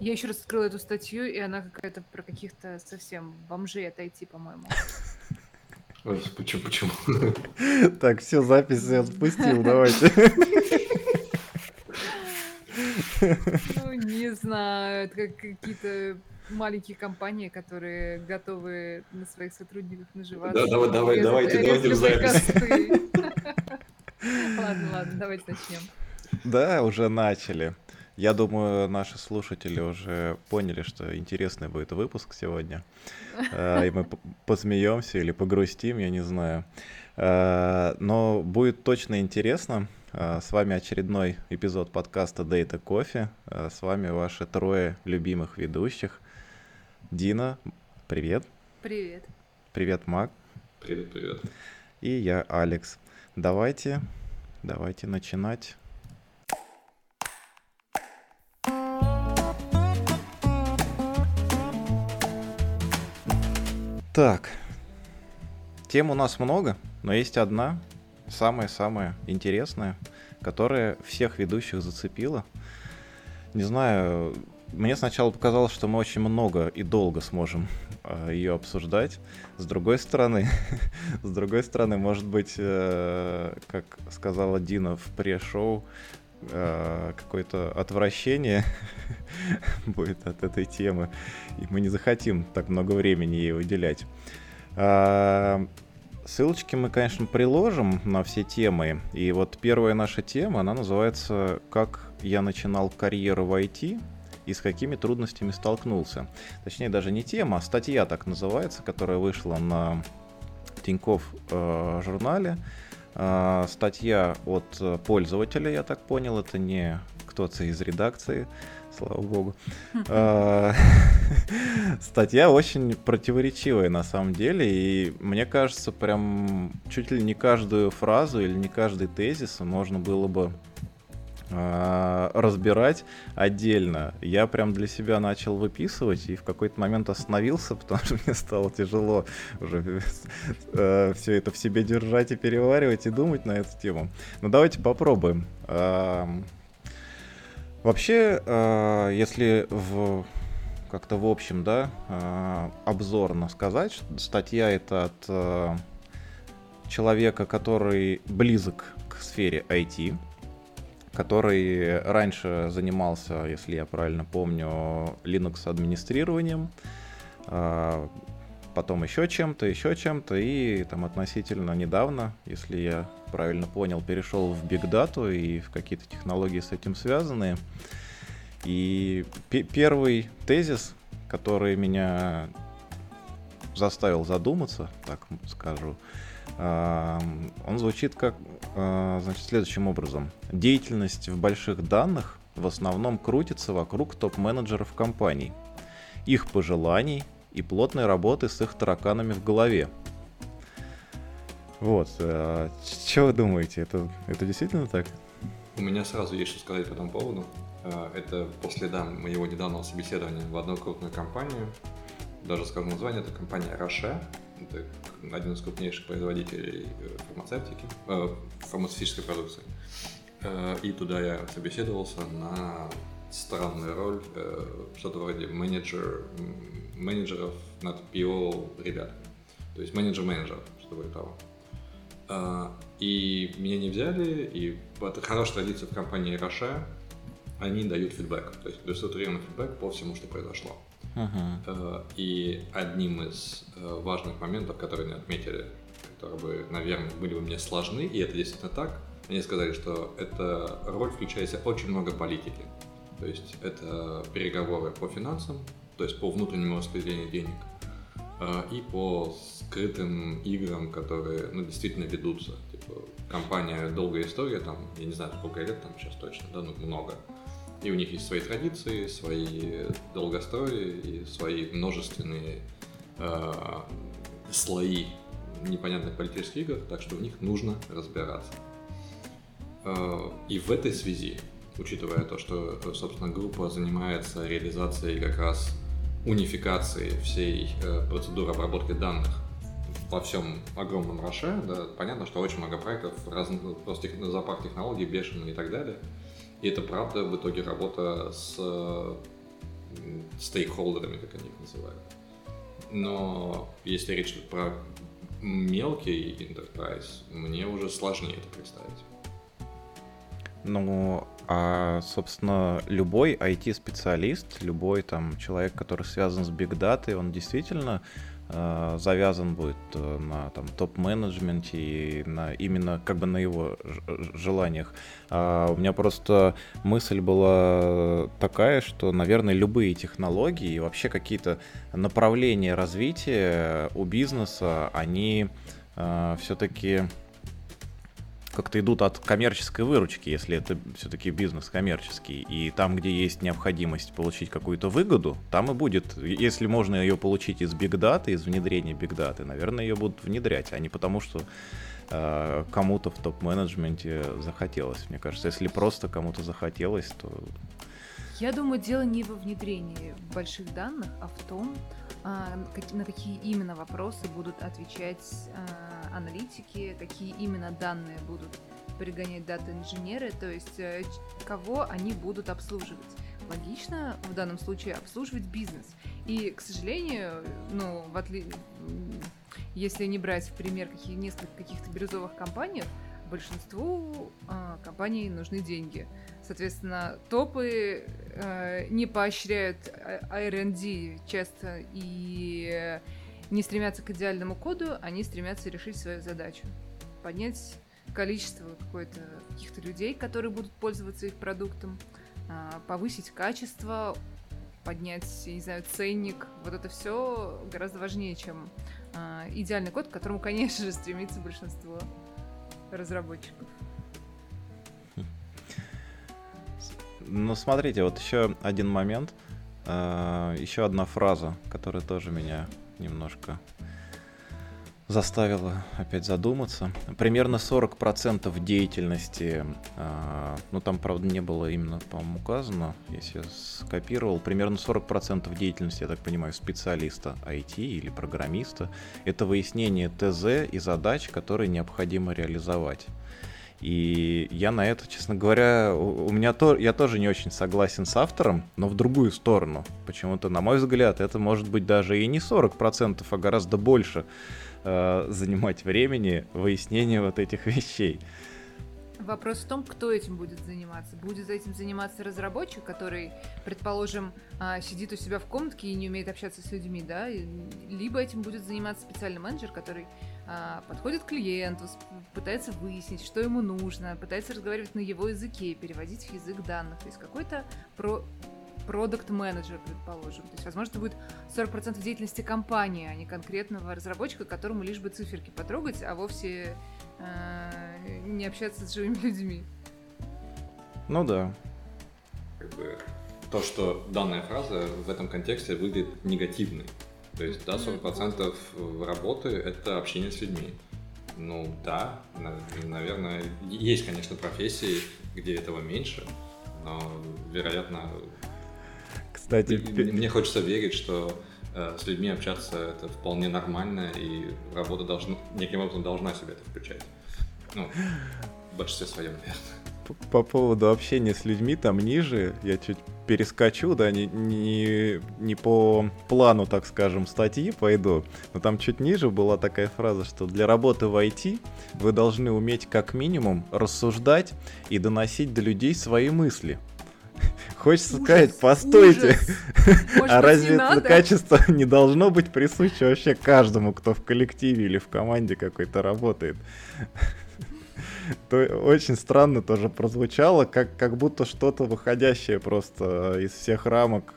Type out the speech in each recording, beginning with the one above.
Я еще раз открыла эту статью, и она какая-то про каких-то совсем бомжей отойти, по-моему. Ой, почему, почему? Так, все, запись я отпустил, давайте. Ну, не знаю, это как какие-то маленькие компании, которые готовы на своих сотрудниках наживаться. Да, давай, давай, давайте, давайте в запись. Ладно, ладно, давайте начнем. Да, уже начали. Я думаю, наши слушатели уже поняли, что интересный будет выпуск сегодня. Э, И мы посмеемся или погрустим, я не знаю. Э, Но будет точно интересно. Э, С вами очередной эпизод подкаста Data Coffee. Э, С вами ваши трое любимых ведущих. Дина, привет. Привет. Привет, Мак. Привет, привет. И я, Алекс. Давайте, давайте начинать. Так, тем у нас много, но есть одна, самая-самая интересная, которая всех ведущих зацепила. Не знаю, мне сначала показалось, что мы очень много и долго сможем ее обсуждать. С другой стороны, с другой стороны, может быть, э, как сказала Дина в пре-шоу, э, какое-то отвращение будет от этой темы, и мы не захотим так много времени ей уделять. А, Ссылочки мы, конечно, приложим на все темы. И вот первая наша тема, она называется «Как я начинал карьеру в IT и с какими трудностями столкнулся». Точнее, даже не тема, а статья так называется, которая вышла на Тинькофф э, журнале. Э, статья от э, пользователя, я так понял, это не кто-то из редакции, слава богу. Э, Статья очень противоречивая на самом деле, и мне кажется, прям чуть ли не каждую фразу или не каждый тезис можно было бы а, разбирать отдельно. Я прям для себя начал выписывать и в какой-то момент остановился, потому что мне стало тяжело уже все это в себе держать и переваривать и думать на эту тему. Ну давайте попробуем. Ам, Вообще, а, если в как-то в общем, да, а, обзорно сказать, статья это от а, человека, который близок к сфере IT, который раньше занимался, если я правильно помню, Linux администрированием, а, потом еще чем-то, еще чем-то, и там относительно недавно, если я правильно понял, перешел в Big Data и в какие-то технологии с этим связанные. И пе- первый тезис, который меня заставил задуматься, так скажу, он звучит как, а, значит, следующим образом. Деятельность в больших данных в основном крутится вокруг топ-менеджеров компаний, их пожеланий и плотной работы с их тараканами в голове. Вот, что вы думаете, это, это действительно так? У меня сразу есть что сказать по этому поводу. Э, Это по следам моего недавнего собеседования в одну крупную компанию. Даже скажу название, это компания Roche. Это один из крупнейших производителей э, фармацевтики, э, фармацевтической продукции. Э, И туда я собеседовался на странную роль, э, что-то вроде менеджер, менеджеров над PO ребят. То есть менеджер-менеджер, что вроде того. А, И меня не взяли, и это хорошая традиция в компании Roche, они дают фидбэк, то есть структурированный фидбэк по всему, что произошло. Э, И одним из э, важных моментов, которые они отметили, которые бы, наверное, были бы мне сложны, и это действительно так, они сказали, что эта роль включает в себя очень много политики. То есть это переговоры по финансам, то есть по внутреннему распределению денег, э, и по скрытым играм, которые ну, действительно ведутся. Типа, компания долгая история, там, я не знаю, сколько лет там сейчас точно, да, ну много. И у них есть свои традиции, свои долгострои и свои множественные э, слои непонятных политических игр, так что в них нужно разбираться. Э, и в этой связи, учитывая то, что, э, собственно, группа занимается реализацией как раз унификации всей э, процедуры обработки данных во всем огромном Роше, да, понятно, что очень много проектов, ну, просто тех- зоопарк технологий, бешеный и так далее. И это правда в итоге работа с стейкхолдерами, как они их называют. Но если речь про мелкий enterprise, мне уже сложнее это представить. Ну, а, собственно, любой IT-специалист, любой там человек, который связан с Data, он действительно э, завязан будет э, на там топ-менеджменте и на именно как бы на его желаниях. А у меня просто мысль была такая, что, наверное, любые технологии и вообще какие-то направления развития у бизнеса, они э, все-таки как-то идут от коммерческой выручки, если это все-таки бизнес коммерческий. И там, где есть необходимость получить какую-то выгоду, там и будет. Если можно ее получить из бигдаты, из внедрения бигдаты, наверное, ее будут внедрять, а не потому, что э, кому-то в топ-менеджменте захотелось. Мне кажется, если просто кому-то захотелось, то... Я думаю, дело не во внедрении больших данных, а в том, а, на какие именно вопросы будут отвечать а, аналитики, какие именно данные будут пригонять дата-инженеры, то есть э, кого они будут обслуживать. Логично в данном случае обслуживать бизнес. И, к сожалению, ну, в отли... если не брать в пример какие, несколько каких-то бирюзовых компаний, большинству э, компаний нужны деньги. Соответственно, топы э, не поощряют R&D часто и не стремятся к идеальному коду, они стремятся решить свою задачу. Поднять количество какое-то каких-то людей, которые будут пользоваться их продуктом, э, повысить качество, поднять, не знаю, ценник. Вот это все гораздо важнее, чем э, идеальный код, к которому, конечно же, стремится большинство разработчиков. Ну, смотрите, вот еще один момент. А, еще одна фраза, которая тоже меня немножко заставила опять задуматься. Примерно 40% деятельности, а, ну там, правда, не было именно, по-моему, указано, если я скопировал, примерно 40% деятельности, я так понимаю, специалиста IT или программиста, это выяснение ТЗ и задач, которые необходимо реализовать. И я на это, честно говоря, у меня то, я тоже не очень согласен с автором, но в другую сторону. Почему-то, на мой взгляд, это может быть даже и не 40%, а гораздо больше э, занимать времени выяснение вот этих вещей. Вопрос в том, кто этим будет заниматься. Будет этим заниматься разработчик, который, предположим, а, сидит у себя в комнатке и не умеет общаться с людьми, да, либо этим будет заниматься специальный менеджер, который подходит к клиенту, пытается выяснить, что ему нужно, пытается разговаривать на его языке, переводить в язык данных. То есть какой-то про продукт менеджер предположим. То есть, возможно, это будет 40% деятельности компании, а не конкретного разработчика, которому лишь бы циферки потрогать, а вовсе э, не общаться с живыми людьми. Ну да. Как бы то, что данная фраза в этом контексте выглядит негативной. То есть, да, 40% работы — это общение с людьми. Ну да, наверное, есть, конечно, профессии, где этого меньше, но, вероятно, кстати, мне хочется верить, что э, с людьми общаться это вполне нормально, и работа должна, неким образом должна себя это включать. Ну, в большинстве своем, наверное по поводу общения с людьми, там ниже, я чуть перескочу, да, не, не, не по плану, так скажем, статьи пойду, но там чуть ниже была такая фраза, что для работы в IT вы должны уметь как минимум рассуждать и доносить до людей свои мысли. Хочется ужас, сказать, постойте, а разве это качество не должно быть присуще вообще каждому, кто в коллективе или в команде какой-то работает? то очень странно тоже прозвучало, как, как будто что-то выходящее просто из всех рамок.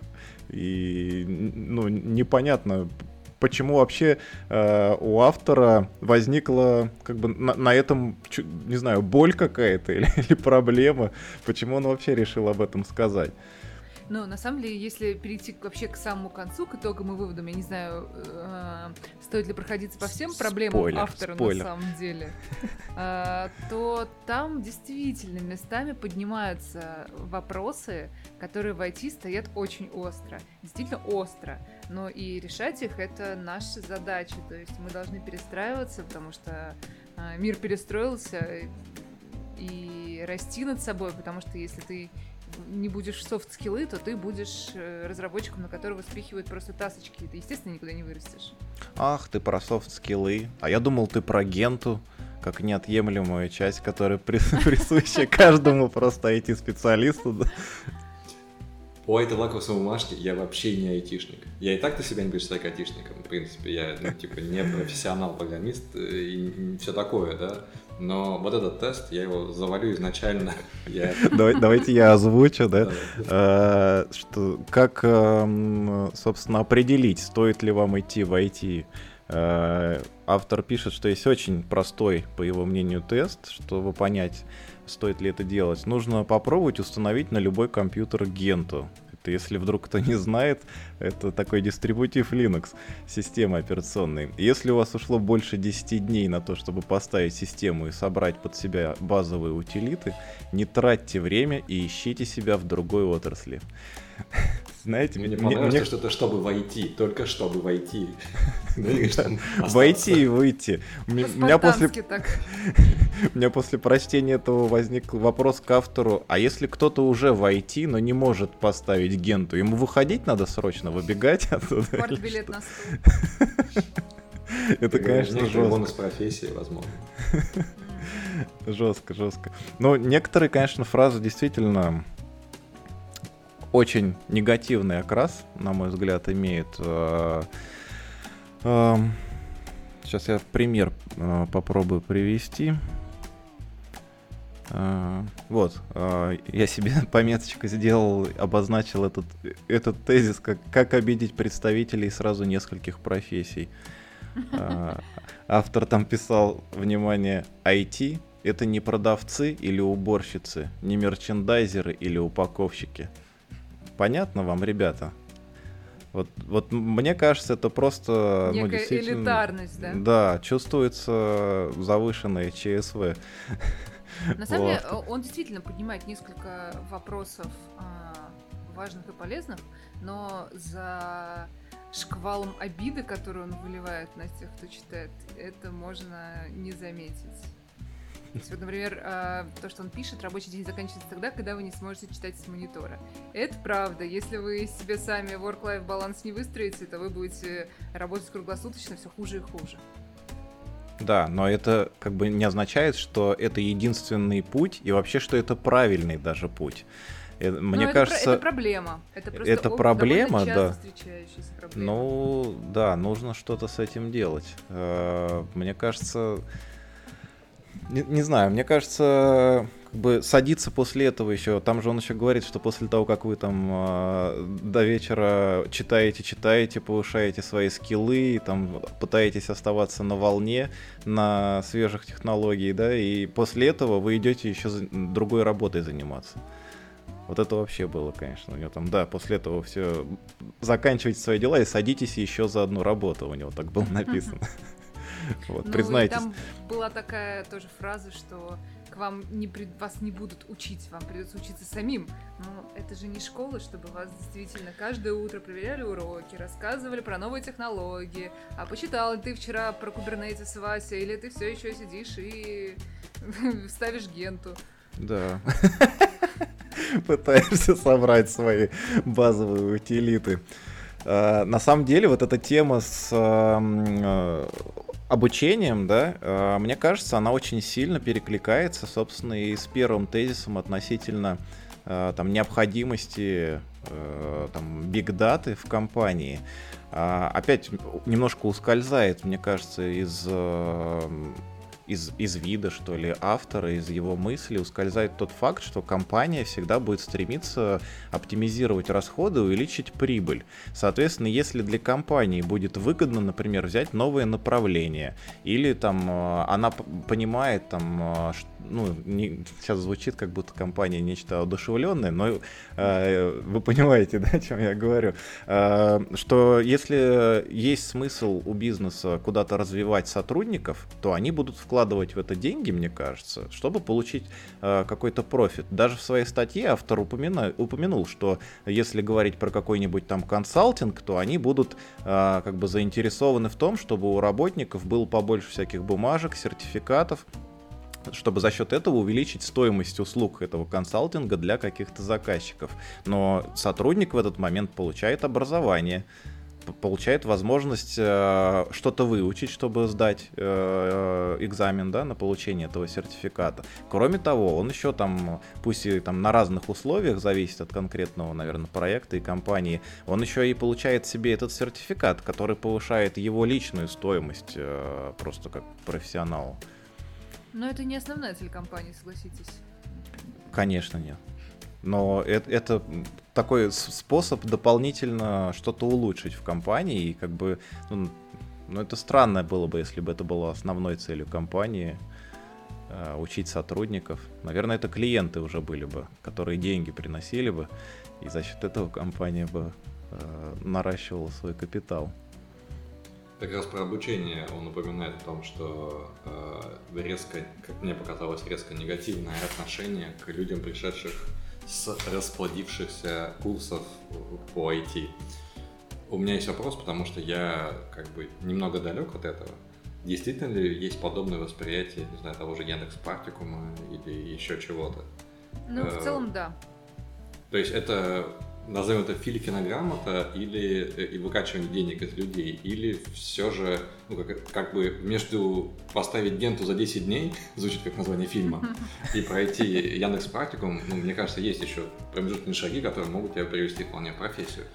И ну, непонятно, почему вообще э, у автора возникла как бы на, на этом, не знаю, боль какая-то или, или проблема, почему он вообще решил об этом сказать. Ну, на самом деле, если перейти вообще к самому концу, к итогам и выводам, я не знаю, э, стоит ли проходиться по всем проблемам спойлер, автора спойлер. на самом деле, э, то там действительно местами поднимаются вопросы, которые в IT стоят очень остро. Действительно остро. Но и решать их это наша задача. То есть мы должны перестраиваться, потому что э, мир перестроился и расти над собой, потому что если ты не будешь софт-скиллы, то ты будешь э, разработчиком, на которого спихивают просто тасочки. Ты, естественно, никуда не вырастешь. Ах, ты про софт-скиллы. А я думал, ты про Gentoo, как неотъемлемую часть, которая присуща каждому просто IT-специалисту. По этой лакмусовой бумажке я вообще не айтишник. Я и так-то себя не представляю айтишником. В принципе, я, ну, типа, не профессионал-программист и все такое, да. Но вот этот тест, я его завалю изначально. Я... Давай, давайте я озвучу, да? А, что, как, эм, собственно, определить, стоит ли вам идти в IT? А, автор пишет, что есть очень простой, по его мнению, тест, чтобы понять, стоит ли это делать. Нужно попробовать установить на любой компьютер Генту. Это, если вдруг кто не знает, это такой дистрибутив Linux, системы операционной. Если у вас ушло больше 10 дней на то, чтобы поставить систему и собрать под себя базовые утилиты, не тратьте время и ищите себя в другой отрасли. Знаете, мне, мне понравилось, мне... что это чтобы войти, только чтобы войти. Войти и выйти. У меня после... У меня после прочтения этого возник вопрос к автору, а если кто-то уже войти, но не может поставить генту, ему выходить надо срочно, выбегать оттуда? билет на стол. Это, конечно, жестко. Бонус профессии, возможно. Жестко, жестко. Но некоторые, конечно, фразы действительно очень негативный окрас, на мой взгляд, имеет. Э, эм, сейчас я пример э, попробую привести. Э, вот, я себе пометочку сделал, обозначил этот, этот тезис, как, как обидеть представителей сразу нескольких профессий. Автор там писал, внимание, IT — это не продавцы или уборщицы, не мерчендайзеры или упаковщики — Понятно вам, ребята? Вот, вот мне кажется, это просто... Ну, Некая ну, действительно, элитарность, да? Да, чувствуется завышенное ЧСВ. На самом деле, он действительно поднимает несколько вопросов а, важных и полезных, но за шквалом обиды, которую он выливает на тех, кто читает, это можно не заметить. То есть, вот, например, а, то, что он пишет, рабочий день заканчивается тогда, когда вы не сможете читать с монитора. Это правда. Если вы себе сами work-life баланс не выстроите, то вы будете работать круглосуточно все хуже и хуже. Да, но это как бы не означает, что это единственный путь и вообще, что это правильный даже путь. Э, мне но кажется, это, это проблема. Это, просто это проблема, да. Проблема. Ну, да, нужно что-то с этим делать. Э, мне кажется, не, не знаю, мне кажется, как бы садиться после этого еще. Там же он еще говорит, что после того, как вы там э, до вечера читаете, читаете, повышаете свои скиллы, там пытаетесь оставаться на волне, на свежих технологий, да, и после этого вы идете еще другой работой заниматься. Вот это вообще было, конечно, у него там, да, после этого все, заканчивайте свои дела и садитесь еще за одну работу, у него так было написано. Вот, ну, признайтесь. там была такая тоже фраза, что к вам не прид... вас не будут учить, вам придется учиться самим. Но это же не школа, чтобы вас действительно каждое утро проверяли уроки, рассказывали про новые технологии. А почитал ты вчера про Kubernetes, Вася, или ты все еще сидишь и ставишь генту? Да. Пытаешься собрать свои базовые утилиты. Uh, на самом деле, вот эта тема с uh, обучением, да, э, мне кажется, она очень сильно перекликается, собственно, и с первым тезисом относительно э, там, необходимости э, там, бигдаты в компании. А, опять немножко ускользает, мне кажется, из из, из вида, что ли, автора, из его мысли ускользает тот факт, что компания всегда будет стремиться оптимизировать расходы, увеличить прибыль. Соответственно, если для компании будет выгодно, например, взять новое направление, или там э, она понимает, там, э, ну, не, сейчас звучит, как будто компания нечто одушевленное, но э, вы понимаете, да, о чем я говорю, э, что если есть смысл у бизнеса куда-то развивать сотрудников, то они будут вкладывать вкладывать в это деньги, мне кажется, чтобы получить э, какой-то профит. Даже в своей статье автор упомина, упомянул, что если говорить про какой-нибудь там консалтинг, то они будут э, как бы заинтересованы в том, чтобы у работников было побольше всяких бумажек, сертификатов, чтобы за счет этого увеличить стоимость услуг этого консалтинга для каких-то заказчиков. Но сотрудник в этот момент получает образование, получает возможность э, что-то выучить, чтобы сдать э, экзамен да, на получение этого сертификата. Кроме того, он еще там, пусть и там на разных условиях, зависит от конкретного, наверное, проекта и компании, он еще и получает себе этот сертификат, который повышает его личную стоимость э, просто как профессионалу. Но это не основная цель компании, согласитесь. Конечно, нет. Но это, это такой способ дополнительно что-то улучшить в компании. И как бы, ну, ну, это странно было бы, если бы это было основной целью компании э, учить сотрудников. Наверное, это клиенты уже были бы, которые деньги приносили бы, и за счет этого компания бы э, наращивала свой капитал. Как раз про обучение он упоминает о том, что э, резко, как мне показалось, резко негативное отношение к людям, пришедших с расплодившихся курсов по IT. У меня есть вопрос, потому что я как бы немного далек от этого. Действительно ли есть подобное восприятие, не знаю, того же Яндекс Практикума или еще чего-то? Ну, в э, целом, да. То есть это назовем это филифинограммата или э, и выкачивание денег из людей, или все же, ну, как, как бы между поставить Генту за 10 дней, звучит как название фильма, и пройти Яндекс Практикум, ну, мне кажется, есть еще промежуточные шаги, которые могут тебя привести вполне в профессию.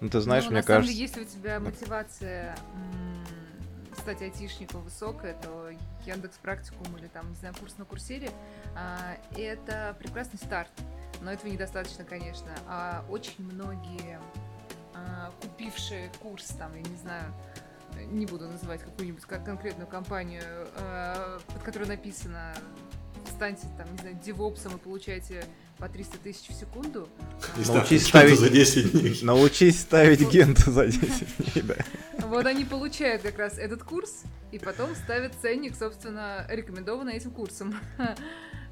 Ну, ты знаешь, ну, мне на кажется... Деле, если у тебя мотивация стать айтишником высокая, то Яндекс Практикум или там, не знаю, курс на курсере, а, это прекрасный старт но этого недостаточно, конечно. А очень многие а, купившие курс, там, я не знаю, не буду называть какую-нибудь конкретную компанию, а, под которой написано станьте там, не знаю, девопсом и получаете по 300 тысяч в секунду. Научись ставить... за 10 дней. Научись ставить генту за 10 дней, да. Вот они получают как раз этот курс, и потом ставят ценник, собственно, рекомендованный этим курсом.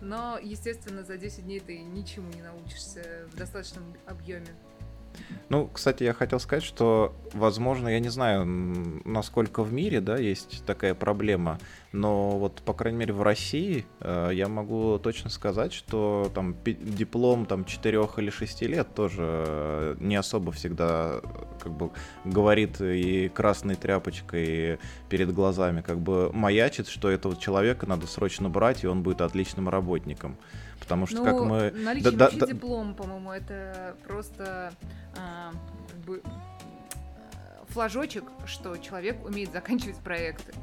Но, естественно, за 10 дней ты ничему не научишься в достаточном объеме. Ну, кстати, я хотел сказать, что, возможно, я не знаю, насколько в мире, да, есть такая проблема, но вот, по крайней мере, в России э, я могу точно сказать, что там диплом там 4 или 6 лет тоже не особо всегда как бы говорит и красной тряпочкой перед глазами как бы маячит, что этого человека надо срочно брать, и он будет отличным работником. Потому что ну, как мы... Наличие да, вообще да, диплом, по-моему, это просто а, как бы флажочек, что человек умеет заканчивать проекты.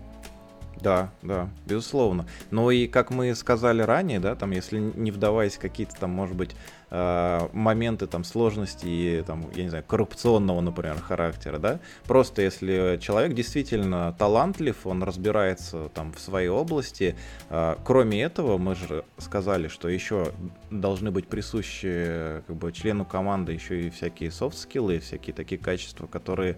Да, да, безусловно. Но и как мы сказали ранее, да, там, если не вдаваясь в какие-то там, может быть, э, моменты там сложности и там, я не знаю, коррупционного, например, характера, да, просто если человек действительно талантлив, он разбирается там в своей области, э, кроме этого, мы же сказали, что еще должны быть присущи как бы члену команды еще и всякие софт-скиллы, всякие такие качества, которые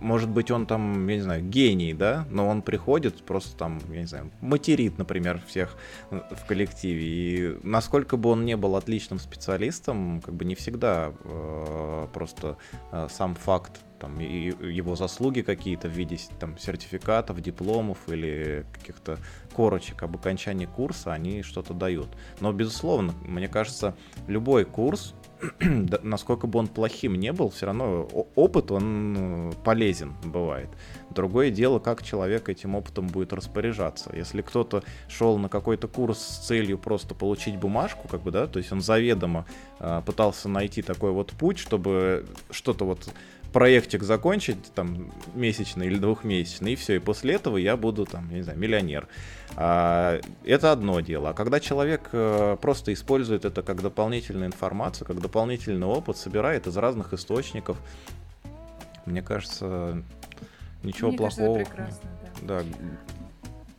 может быть, он там, я не знаю, гений, да, но он приходит просто там, я не знаю, материт, например, всех э, в коллективе. И насколько бы он не был отличным специалистом, как бы не всегда э, просто э, сам факт там, и его заслуги какие-то в виде там, сертификатов, дипломов или каких-то корочек об окончании курса, они что-то дают. Но, безусловно, мне кажется, любой курс, насколько бы он плохим не был, все равно опыт, он э, полезен бывает. Другое дело, как человек этим опытом будет распоряжаться. Если кто-то шел на какой-то курс с целью просто получить бумажку, как бы, да, то есть он заведомо э, пытался найти такой вот путь, чтобы что-то вот проектик закончить, там, месячный или двухмесячный, и все, и после этого я буду, там, я не знаю, миллионер. А, это одно дело. А когда человек а, просто использует это как дополнительную информацию, как дополнительный опыт, собирает из разных источников, мне кажется, ничего мне плохого. Кажется, да. да.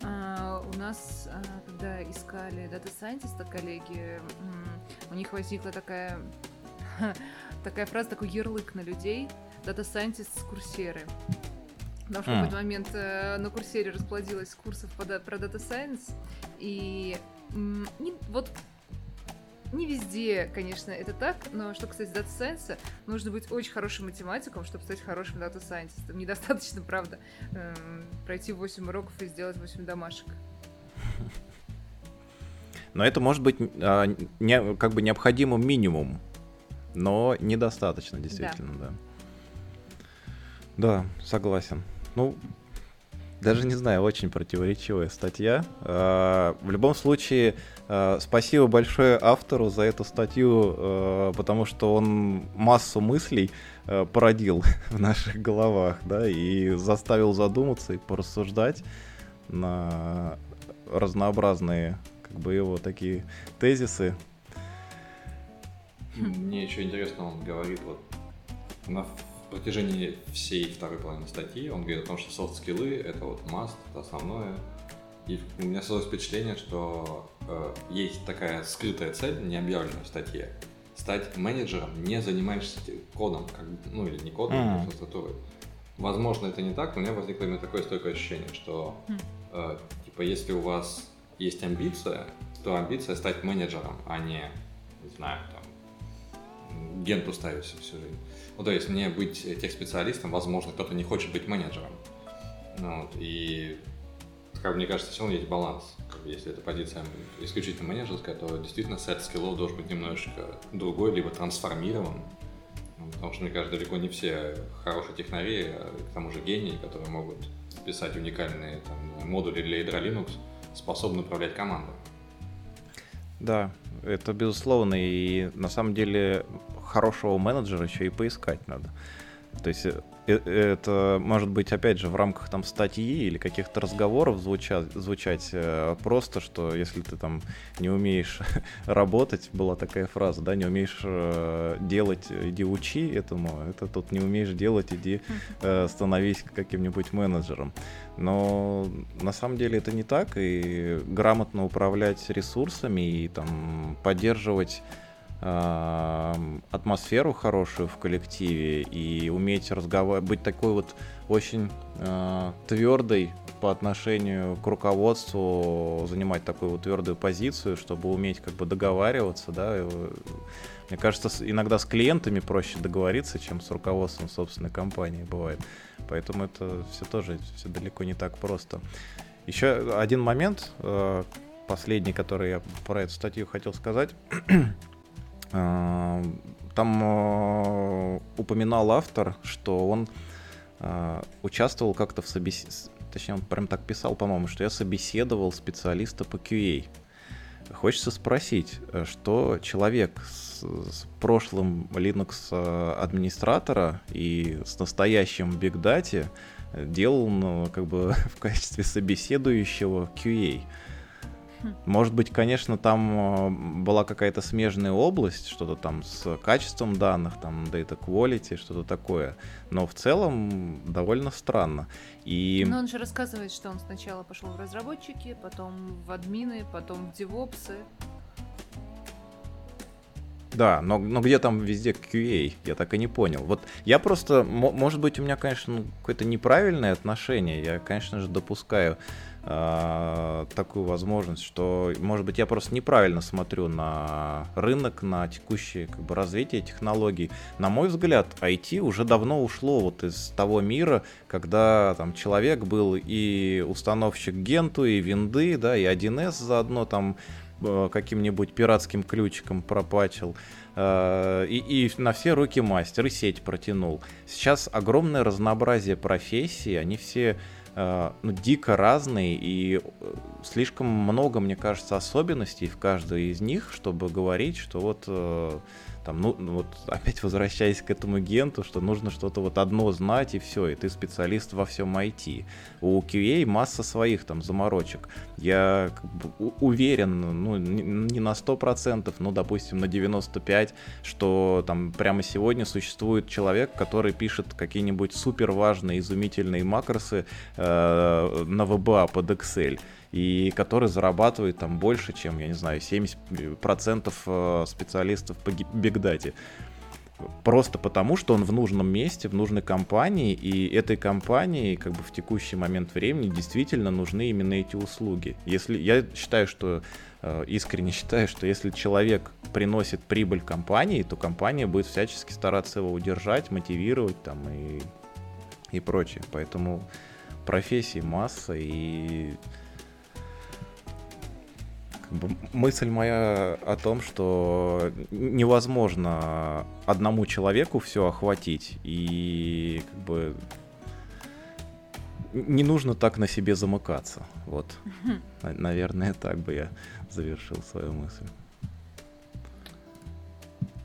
А, у нас, а, когда искали дата сайентиста коллеги, у них возникла такая такая фраза, такой ярлык на людей, Data Scientist с курсеры. Потому что mm. в какой-то момент э, на курсере расплодилось курсов по, про Data Science, и не, вот не везде, конечно, это так, но что кстати Data Science, нужно быть очень хорошим математиком, чтобы стать хорошим Data Scientist. Недостаточно, правда, э, пройти 8 уроков и сделать 8 домашек. Но это может быть а, не, как бы необходимым минимум, но недостаточно, действительно, да. Да, согласен. Ну, даже не знаю, очень противоречивая статья. А, в любом случае, а, спасибо большое автору за эту статью, а, потому что он массу мыслей породил в наших головах, да, и заставил задуматься и порассуждать на разнообразные, как бы его такие тезисы. Мне еще интересно, он говорит вот на протяжении всей второй половины статьи он говорит о том, что софт-скиллы — это вот must, это основное. И у меня создалось впечатление, что э, есть такая скрытая цель, не объявленная в статье, стать менеджером, не занимаешься кодом, как, ну или не кодом, mm. а инфраструктурой. Возможно, это не так, но у меня возникло именно такое стойкое ощущение, что mm. э, типа если у вас есть амбиция, то амбиция стать менеджером, а не, не знаю, там, генту ставить всю жизнь. Ну, то есть мне быть тех специалистом, возможно, кто-то не хочет быть менеджером. Ну, вот, и, как мне кажется, все равно есть баланс. Если эта позиция исключительно менеджерская, то действительно сет скиллов должен быть немножечко другой, либо трансформирован. Ну, потому что, мне кажется, далеко не все хорошие технари, а к тому же гении, которые могут писать уникальные там, модули для ядра Linux, способны управлять командой. Да, это безусловно. И на самом деле хорошего менеджера еще и поискать надо. То есть э, э, это может быть, опять же, в рамках там статьи или каких-то разговоров звучать, звучать э, просто, что если ты там не умеешь работать, была такая фраза, да, не умеешь делать, иди учи этому, это тут не умеешь делать, иди становись каким-нибудь менеджером. Но на самом деле это не так, и грамотно управлять ресурсами и там поддерживать атмосферу хорошую в коллективе и уметь разговаривать, быть такой вот очень э, а, твердой по отношению к руководству, занимать такую вот твердую позицию, чтобы уметь как бы договариваться, да. Мне кажется, иногда с клиентами проще договориться, чем с руководством собственной компании бывает. Поэтому это все тоже все далеко не так просто. Еще один момент, э, последний, который я про эту статью хотел сказать. Там э, упоминал автор, что он э, участвовал как-то в собеседовании, точнее, он прям так писал, по-моему, что я собеседовал специалиста по QA. Хочется спросить, э, что человек с, с прошлым Linux администратора и с настоящим Big Data делал ну, как бы в качестве собеседующего QA. Может быть, конечно, там э, была какая-то смежная область, что-то там с качеством данных, там data quality, что-то такое. Но в целом довольно странно. И... Но он же рассказывает, что он сначала пошел в разработчики, потом в админы, потом в девопсы. Да, но, но где там везде QA? Я так и не понял. Вот я просто, может быть, у меня, конечно, ну, какое-то неправильное отношение. Я, конечно же, допускаю э, такую возможность, что, может быть, я просто неправильно смотрю на рынок, на текущее как бы, развитие технологий. На мой взгляд, IT уже давно ушло вот из того мира, когда там человек был и установщик Генту, и винды, да, и 1С заодно там э, каким-нибудь пиратским ключиком пропачил. Э, и, и на все руки мастер, и сеть протянул. Сейчас огромное разнообразие профессий, они все Э, ну, дико разные, и э, слишком много, мне кажется, особенностей в каждой из них, чтобы говорить, что вот там, ну, ну, вот опять возвращаясь к этому генту, что нужно что-то вот одно знать и все, и ты специалист во всем IT. У QA масса своих там заморочек. Я уверен, ну, не на 100%, но, допустим, на 95%, что там прямо сегодня существует человек, который пишет какие-нибудь супер важные, изумительные макросы э, на VBA под Excel и который зарабатывает там больше, чем, я не знаю, 70% э, специалистов по бигдате. Просто потому, что он в нужном месте, в нужной компании, и этой компании как бы в текущий момент времени действительно нужны именно эти услуги. Если я считаю, что э, искренне считаю, что если человек приносит прибыль компании, то компания будет всячески стараться его удержать, мотивировать там и, и прочее. Поэтому профессий масса, и мысль моя о том, что невозможно одному человеку все охватить, и как бы не нужно так на себе замыкаться. Вот, наверное, так бы я завершил свою мысль.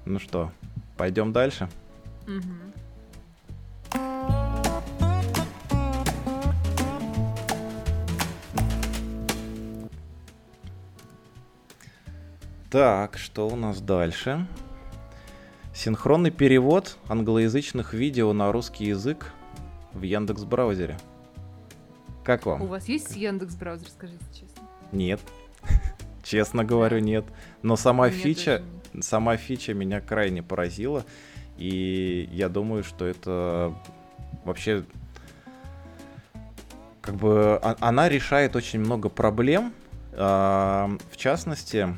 Ну что, пойдем дальше? Так, что у нас дальше? Синхронный перевод англоязычных видео на русский язык в Яндекс браузере. Как вам? У вас есть Яндекс браузер, скажите честно? Нет. Честно говорю, нет. Но сама фича, сама фича меня крайне поразила. И я думаю, что это вообще как бы а, она решает очень много проблем. А, в частности,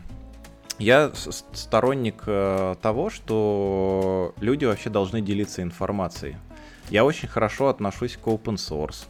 я сторонник э, того, что люди вообще должны делиться информацией. Я очень хорошо отношусь к open source.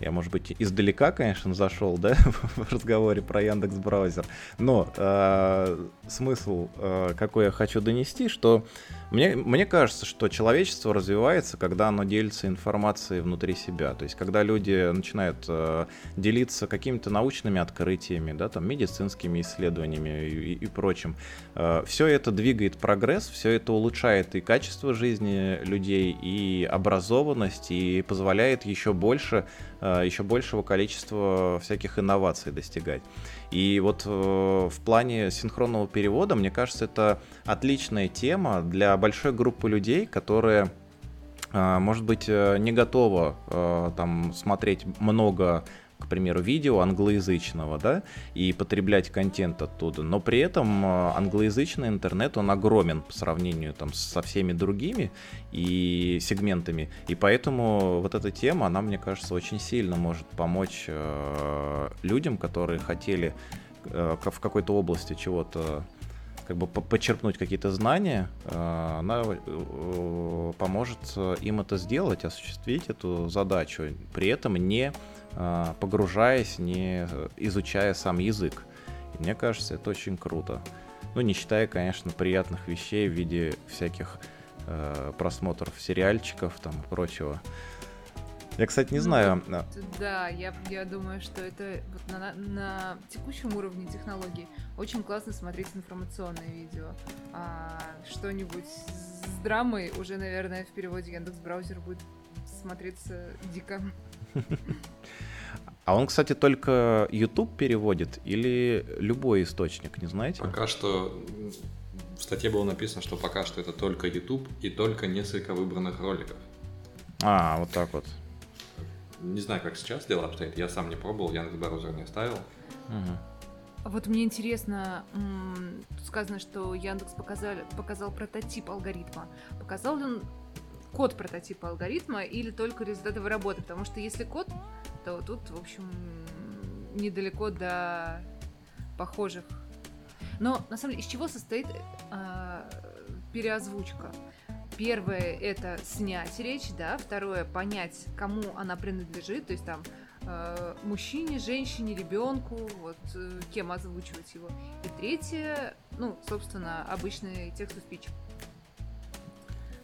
Я, может быть, издалека, конечно, зашел, да, в разговоре про Яндекс браузер. Но э, смысл, э, какой я хочу донести, что мне, мне кажется, что человечество развивается, когда оно делится информацией внутри себя. То есть, когда люди начинают э, делиться какими-то научными открытиями, да, там, медицинскими исследованиями и, и прочим. Э, все это двигает прогресс, все это улучшает и качество жизни людей, и образованность, и позволяет еще больше, э, еще большего количества всяких инноваций достигать. И вот э, в плане синхронного перевода, мне кажется, это отличная тема для большой группы людей, которые э, может быть, э, не готова э, там смотреть много к примеру, видео англоязычного, да, и потреблять контент оттуда, но при этом э, англоязычный интернет, он огромен по сравнению там со всеми другими и сегментами, и поэтому вот эта тема, она, мне кажется, очень сильно может помочь э, людям, которые хотели э, в какой-то области чего-то как бы почерпнуть какие-то знания, э, она э, поможет им это сделать, осуществить эту задачу, при этом не погружаясь, не изучая сам язык. И мне кажется, это очень круто. Ну, не считая, конечно, приятных вещей в виде всяких э, просмотров сериальчиков там и прочего. Я, кстати, не ну, знаю. Да, я, я думаю, что это вот на, на текущем уровне технологий очень классно смотреть информационное видео. А что-нибудь с драмой уже, наверное, в переводе Яндекс браузер будет смотреться дико. А он, кстати, только YouTube переводит или любой источник, не знаете? Пока что в статье было написано, что пока что это только YouTube и только несколько выбранных роликов. А, вот так вот. Не знаю, как сейчас дело обстоит. Я сам не пробовал, я на браузер не ставил. Угу. Вот мне интересно, тут сказано, что Яндекс показал, показал прототип алгоритма. Показал ли он код прототипа алгоритма или только результаты работы? Потому что если код, то тут, в общем, недалеко до похожих. Но на самом деле, из чего состоит э, переозвучка? Первое это снять речь, да. Второе понять, кому она принадлежит, то есть там э, мужчине, женщине, ребенку, вот э, кем озвучивать его. И третье, ну, собственно, обычный текст-то-спич.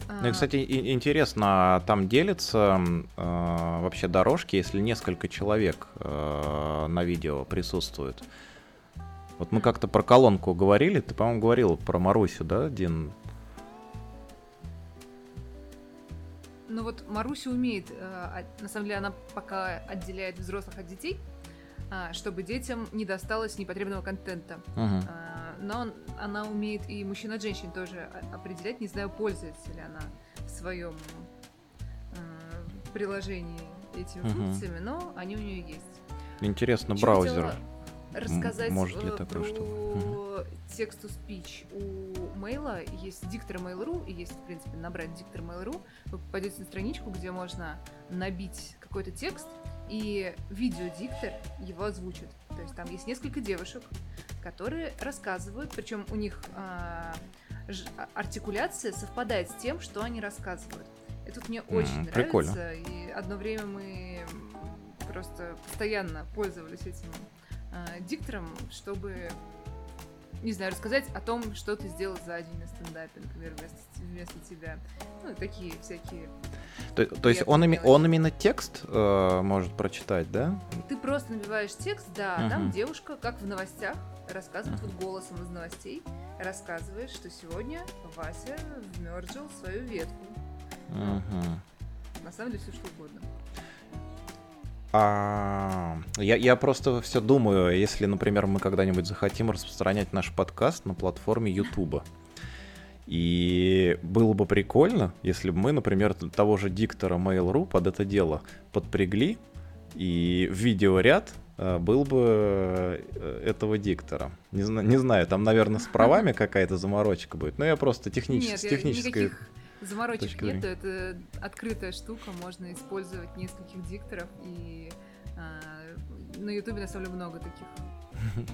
Ну и, кстати, интересно, там делятся э, вообще дорожки, если несколько человек э, на видео присутствует. Вот мы как-то про колонку говорили, ты, по-моему, говорил про Марусю, да, Дин? Ну вот Маруся умеет, э, на самом деле она пока отделяет взрослых от детей, чтобы детям не досталось непотребного контента. Uh-huh но она умеет и мужчин от женщин тоже определять. Не знаю, пользуется ли она в своем э, приложении этими угу. функциями, но они у нее есть. Интересно, Чё браузер. Рассказать может ли э, такое про что? тексту speech у мейла есть диктор Mail.ru и есть, в принципе, набрать диктор Mail.ru, вы попадете на страничку, где можно набить какой-то текст, и видеодиктор его озвучит. То есть там есть несколько девушек, которые рассказывают, причем у них э, артикуляция совпадает с тем, что они рассказывают. Это мне mm, очень прикольно. нравится. И одно время мы просто постоянно пользовались этим э, диктором, чтобы не знаю, рассказать о том, что ты сделал за день на стендапе, например, вместо, вместо тебя. Ну, такие всякие. То, то есть он, ими, он именно текст э, может прочитать, да? Ты просто набиваешь текст, да, uh-huh. там девушка, как в новостях, рассказывает uh-huh. вот голосом из новостей, рассказывает, что сегодня Вася вмерджил свою ветку. Uh-huh. На самом деле все что угодно. А, я, я просто все думаю, если, например, мы когда-нибудь захотим распространять наш подкаст на платформе YouTube. И было бы прикольно, если бы мы, например, того же диктора Mail.ru под это дело подпрягли, и видеоряд э, был бы э, этого диктора. Не, знаю, не знаю, там, наверное, с правами какая-то заморочка будет, но я просто технич... Нет, технической... Никаких заморочек нет, это открытая штука, можно использовать нескольких дикторов, и а, на Ютубе на самом деле много таких.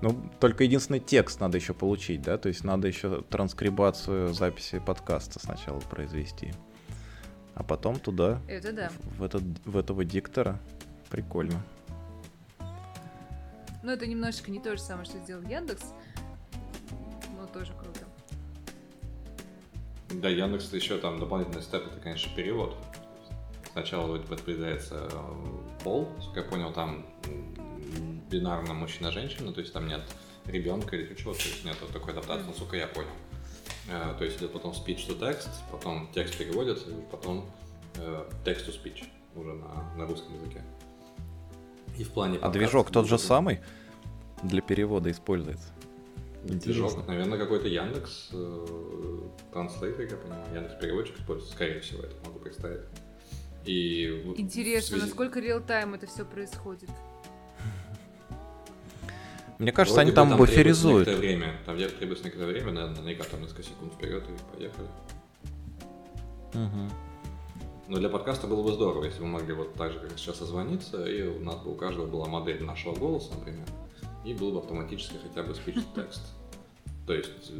Ну, только единственный текст надо еще получить, да? То есть надо еще транскрибацию записи подкаста сначала произвести. А потом туда. Это да. В, этот, в этого диктора. Прикольно. Ну, это немножечко не то же самое, что сделал Яндекс, но тоже круто. Да, Яндекс еще там дополнительный степ, это, конечно, перевод. Сначала вот подтверждается э, пол, как я понял, там бинарно мужчина-женщина, то есть там нет ребенка или чего, то есть нет такой адаптации, насколько я понял. Э, то есть идет потом speech to text, потом текст переводится, и потом text to speech уже на, на русском языке. И в плане... А движок тот же самый для перевода используется? Движок, наверное, какой-то Яндекс э, Translate, я понимаю. Яндекс переводчик используется, скорее всего, это могу представить. И Интересно, связи... насколько реал-тайм это все происходит? Мне кажется, Вроде они там, там буферизуют. время. Там требуется некоторое время, наверное, наверняка там несколько секунд вперед и поехали. Угу. Но для подкаста было бы здорово, если бы мы могли вот так же, как сейчас, созвониться, и у нас бы у каждого была модель нашего голоса, например и был бы автоматически хотя бы speech-to-text. То есть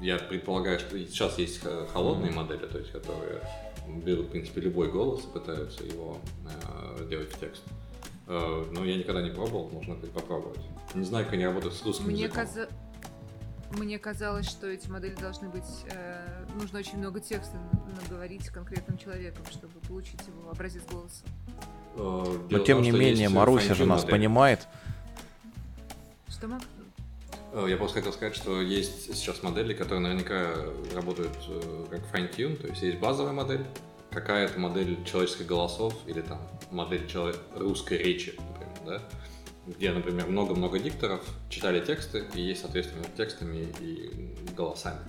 я предполагаю, что сейчас есть холодные модели, то есть которые берут, в принципе, любой голос и пытаются его э, делать в текст. Э, но я никогда не пробовал, можно попробовать. Не знаю, как они работают с русским Мне языком. Каза... Мне казалось, что эти модели должны быть... Э, нужно очень много текста наговорить конкретным человеком, чтобы получить его образец голоса. Э, Но тем не менее, Маруся же нас понимает. Что, Мак? Э, я просто хотел сказать, что есть сейчас модели, которые наверняка работают э, как fine-tune, то есть есть базовая модель, какая-то модель человеческих голосов или там модель человек... русской речи, например, да, где, например, много-много дикторов читали тексты, и есть, соответственно, текстами и голосами.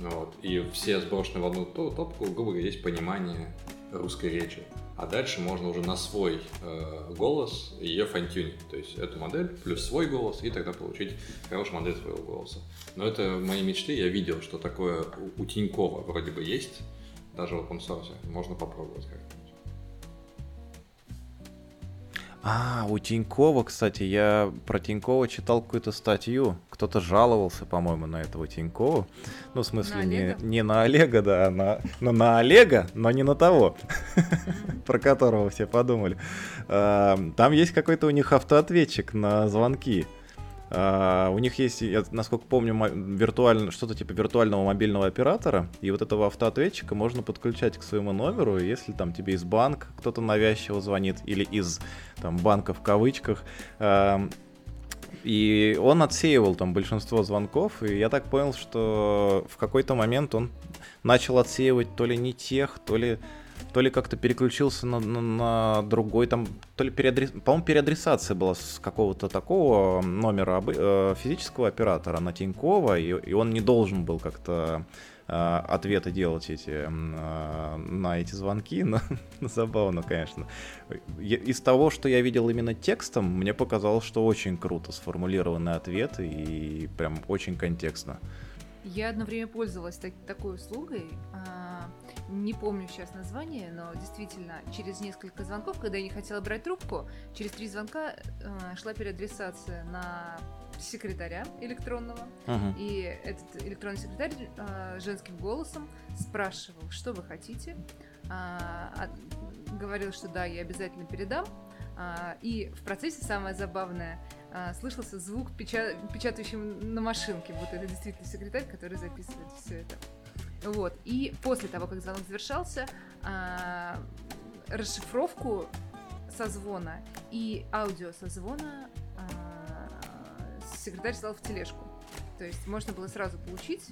Вот. И все сброшены в одну топку, грубо говоря, есть понимание русской речи а дальше можно уже на свой э, голос ее фантюнить, то есть эту модель плюс свой голос, и тогда получить хорошую модель своего голоса. Но это мои мечты, я видел, что такое у, Тинькова вроде бы есть, даже в open source, можно попробовать как-то. А, у Тинькова, кстати, я про Тинькова читал какую-то статью. Кто-то жаловался, по-моему, на этого Тинькова. Ну, в смысле, не, не на Олега, да, а на, ну, на Олега, но не на того, про которого все подумали. Там есть какой-то у них автоответчик на звонки. Uh, у них есть, я, насколько помню, виртуально, что-то типа виртуального мобильного оператора, и вот этого автоответчика можно подключать к своему номеру, если там тебе из банка кто-то навязчиво звонит, или из там банка в кавычках, и он отсеивал там большинство звонков, и я так понял, что в какой-то момент он начал отсеивать то ли не тех, то ли то ли как-то переключился на, на, на другой, там, то ли переадрес... по-моему, переадресация была с какого-то такого номера э, физического оператора на Тинькова, и, и он не должен был как-то э, ответы делать эти э, на эти звонки, но забавно, конечно. Из того, что я видел именно текстом, мне показалось, что очень круто сформулированы ответы и прям очень контекстно. Я одно время пользовалась так, такой услугой. А, не помню сейчас название, но действительно через несколько звонков, когда я не хотела брать трубку, через три звонка а, шла переадресация на секретаря электронного. Uh-huh. И этот электронный секретарь а, женским голосом спрашивал, что вы хотите. А, говорил, что да, я обязательно передам. А, и в процессе самое забавное, а, слышался звук печа- печатающий на машинке. Вот это действительно секретарь, который записывает все это. Вот. И после того, как звонок завершался, а, расшифровку созвона и аудио созвона секретарь стал в тележку. То есть можно было сразу получить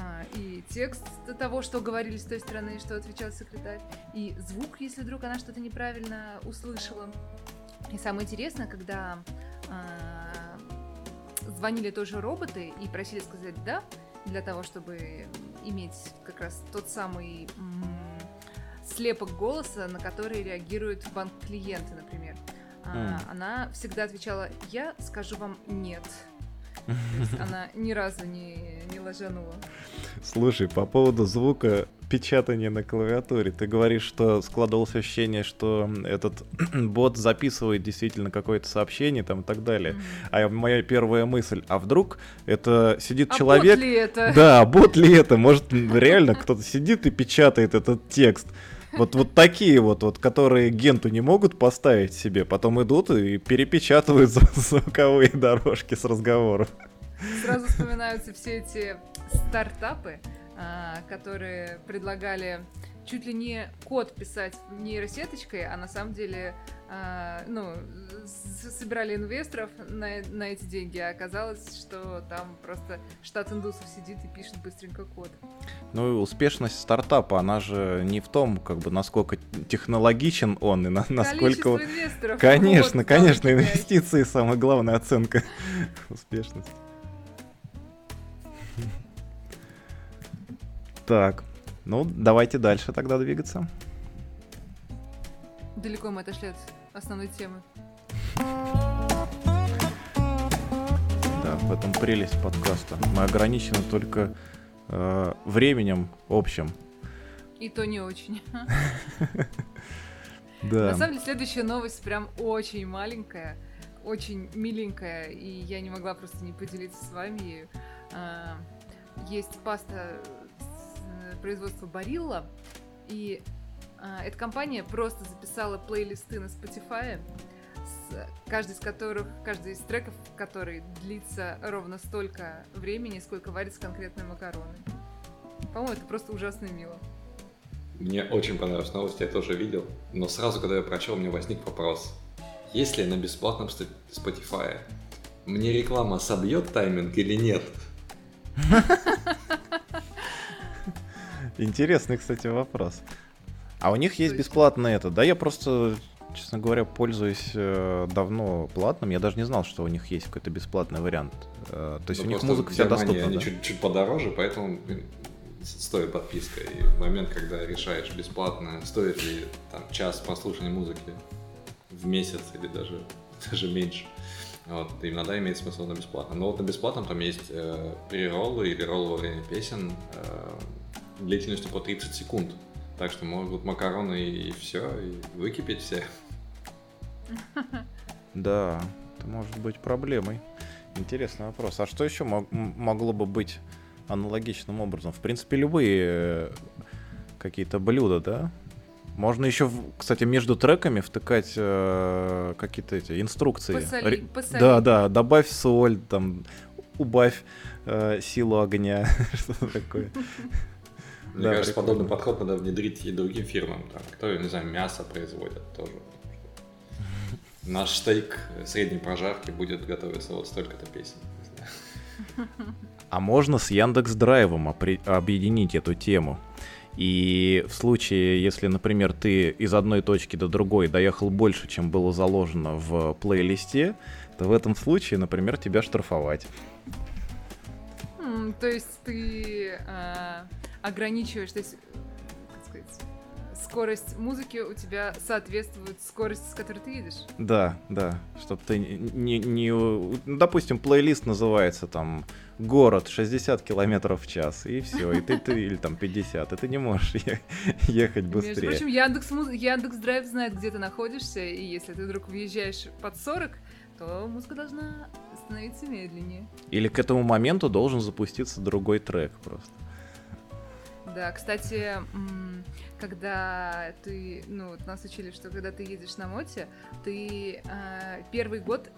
а, и текст того, что говорили с той стороны, что отвечал секретарь, и звук, если вдруг она что-то неправильно услышала. И самое интересное, когда а, звонили тоже роботы и просили сказать «да», для того, чтобы иметь как раз тот самый слепок голоса, на который реагирует банк клиенты, например. Mm. Она всегда отвечала «я скажу вам нет». Она ни разу не, не ложанула. Слушай, по поводу звука печатания на клавиатуре, ты говоришь, что складывалось ощущение, что этот бот записывает действительно какое-то сообщение там и так далее. Mm-hmm. А моя первая мысль, а вдруг это сидит а человек... Бот ли это? Да, бот ли это? Может, реально кто-то сидит и печатает этот текст. Вот, вот такие вот, вот, которые генту не могут поставить себе, потом идут и перепечатывают звуковые дорожки с разговоров. Сразу вспоминаются все эти стартапы, а, которые предлагали чуть ли не код писать нейросеточкой, а на самом деле а, ну, собирали инвесторов на, на эти деньги, а оказалось, что там просто штат индусов сидит и пишет быстренько код. Ну и успешность стартапа, она же не в том, как бы, насколько технологичен он и на, насколько... инвесторов. Конечно, вот, конечно, инвестиции самая главная оценка успешности. Так, ну давайте дальше тогда двигаться. Далеко мы отошли от основной темы. Да, в этом прелесть подкаста. Мы ограничены только э, временем общим. И то не очень. Да. На самом деле, следующая новость прям очень маленькая, очень миленькая, и я не могла просто не поделиться с вами ею. А, есть паста э, производства Барилла, и а, эта компания просто записала плейлисты на Spotify, с, каждый из которых, каждый из треков, который длится ровно столько времени, сколько варится конкретные макароны. По-моему, это просто ужасно мило. Мне очень понравилась новость, я тоже видел. Но сразу, когда я прочел, у меня возник вопрос. Если на бесплатном Spotify мне реклама собьет тайминг или нет? Интересный, кстати, вопрос. А у них есть бесплатное это, да? Я просто, честно говоря, пользуюсь э, давно платным. Я даже не знал, что у них есть какой-то бесплатный вариант. Э, то есть ну, у них музыка вся доступна. Они да? чуть-чуть подороже, поэтому стоит подписка. И в момент, когда решаешь бесплатно, стоит ли там час прослушивания музыки в месяц или даже, даже меньше, вот, иногда имеет смысл на бесплатно. Но вот на бесплатном там есть э, прероллы или роллы во время песен э, длительностью по 30 секунд. Так что могут макароны и все, и выкипеть все. Да, это может быть проблемой. Интересный вопрос. А что еще мог, могло бы быть аналогичным образом? В принципе, любые э, какие-то блюда, да? Можно еще, кстати, между треками втыкать э, какие-то эти инструкции. Посоли, посоли. Да, да, добавь соль, там, убавь э, силу огня, что-то такое. Мне да, кажется, прикольно. подобный подход надо внедрить и другим фирмам, там, которые, не знаю, мясо производят тоже. Наш стейк средней прожарки будет готовиться вот столько-то песен. А можно с Яндекс Драйвом объединить эту тему. И в случае, если, например, ты из одной точки до другой доехал больше, чем было заложено в плейлисте, то в этом случае, например, тебя штрафовать. Mm, то есть ты э, ограничиваешь, то есть, как сказать, скорость музыки у тебя соответствует скорости, с которой ты едешь. Да, да, чтобы ты не, не, ну, допустим, плейлист называется там город 60 километров в час, и все, и ты, ты или там 50, и ты не можешь ехать быстрее. Между прочим, Яндекс, Яндекс Драйв знает, где ты находишься, и если ты вдруг въезжаешь под 40, то музыка должна становиться медленнее. Или к этому моменту должен запуститься другой трек просто. Да, кстати, когда ты, ну, нас учили, что когда ты едешь на моте, ты э, первый год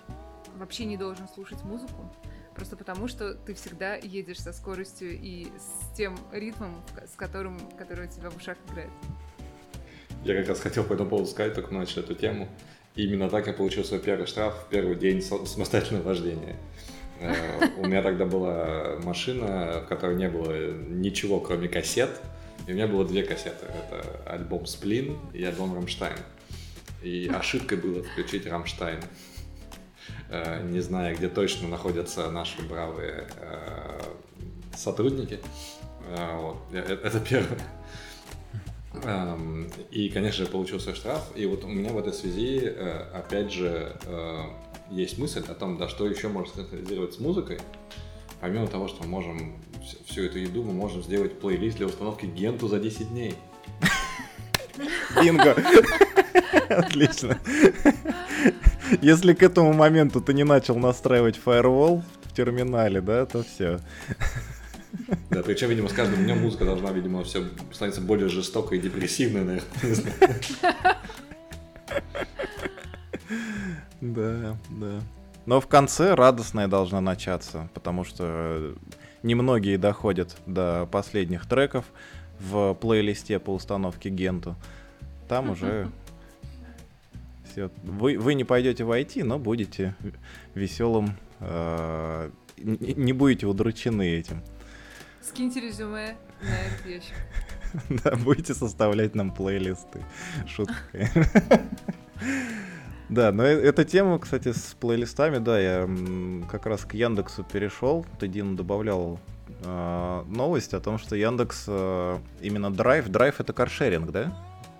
вообще не должен слушать музыку, просто потому что ты всегда едешь со скоростью и с тем ритмом, с которым, который у тебя в ушах играет. Я как раз хотел по этому поводу сказать, только начал эту тему. И именно так я получил свой первый штраф в первый день самостоятельного вождения. Э, у меня тогда была машина, в которой не было ничего, кроме кассет. И у меня было две кассеты. Это альбом «Сплин» и альбом «Рамштайн». И ошибкой было включить «Рамштайн». Э, не зная, где точно находятся наши бравые э, сотрудники. Вот. Это первое. Эм, и, конечно, получился штраф. И вот у меня в этой связи, опять же, есть мысль о том, да, что еще можно синхронизировать с музыкой. Помимо того, что мы можем всю эту еду, мы можем сделать плейлист для установки Генту за 10 дней. Бинго! Отлично. Если к этому моменту ты не начал настраивать фаервол в терминале, да, то все. Да, причем, видимо, с каждым днем музыка должна, видимо, все становиться более жестокой и депрессивной, наверное. Да, да. Но в конце радостная должна начаться, потому что немногие доходят до последних треков в плейлисте по установке Генту. Там уже все. Вы, вы не пойдете в IT, но будете веселым, э, не будете удручены этим. Скиньте резюме на этот ящик. Да, будете составлять нам плейлисты. Шутка. Да, но э, эта тема, кстати, с плейлистами, да, я как раз к Яндексу перешел. Ты, Дина, добавлял э, новость о том, что Яндекс э, именно Драйв, Драйв это каршеринг, да?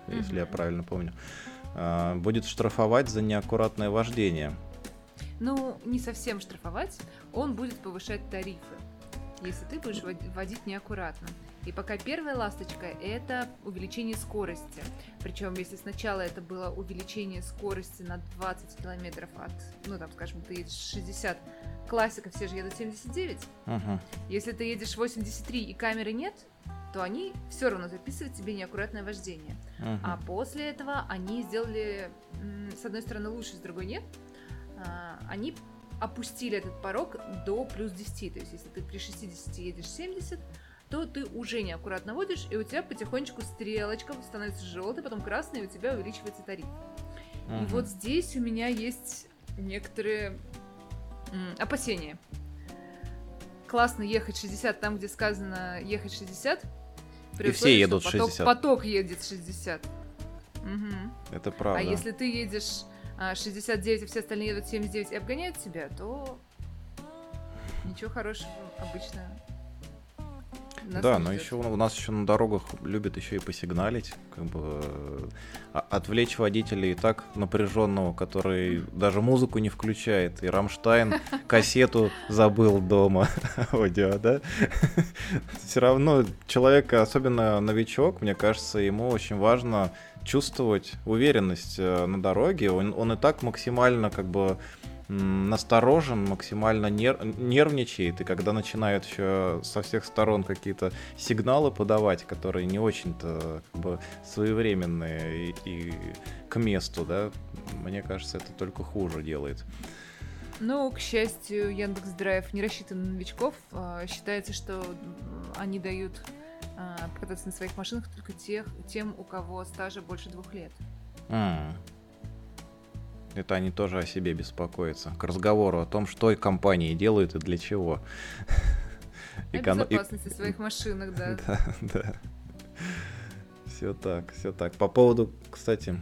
Mm-hmm. Если я правильно помню. Э, будет штрафовать за неаккуратное вождение. Ну, не совсем штрафовать, он будет повышать тарифы, если ты будешь водить неаккуратно. И пока первая ласточка – это увеличение скорости. Причем, если сначала это было увеличение скорости на 20 километров от, ну, там, скажем, ты едешь 60, классика, все же едут 79. Uh-huh. Если ты едешь 83 и камеры нет, то они все равно записывают тебе неаккуратное вождение. Uh-huh. А после этого они сделали, с одной стороны, лучше, с другой нет. А, они опустили этот порог до плюс 10. То есть, если ты при 60 едешь 70, то ты уже неаккуратно водишь, и у тебя потихонечку стрелочка становится желтой, потом красной, и у тебя увеличивается тариф. Угу. И вот здесь у меня есть некоторые м, опасения. Классно ехать 60 там, где сказано ехать 60. И все едут поток, 60. Поток едет 60. Угу. Это правда. А если ты едешь 69, а, все остальные едут 79 и обгоняют тебя, то ничего хорошего обычно да, но еще у нас еще на дорогах любят еще и посигналить, как бы а, отвлечь водителя и так напряженного, который даже музыку не включает, и Рамштайн кассету забыл дома, аудио, да? Все равно человек, особенно новичок, мне кажется, ему очень важно чувствовать уверенность э, на дороге. Он, он и так максимально как бы насторожен, максимально нер нервничает, и когда начинают еще со всех сторон какие-то сигналы подавать, которые не очень-то как бы своевременные и, и к месту, да, мне кажется, это только хуже делает. Ну, к счастью, Яндекс Драйв не рассчитан на новичков. А, считается, что они дают а, покататься на своих машинах только тех, тем, у кого стажа больше двух лет. Mm. Это они тоже о себе беспокоятся. К разговору о том, что компании делают и для чего. О Эко... безопасности своих машинах, да. Да, да. Все так, все так. По поводу, кстати,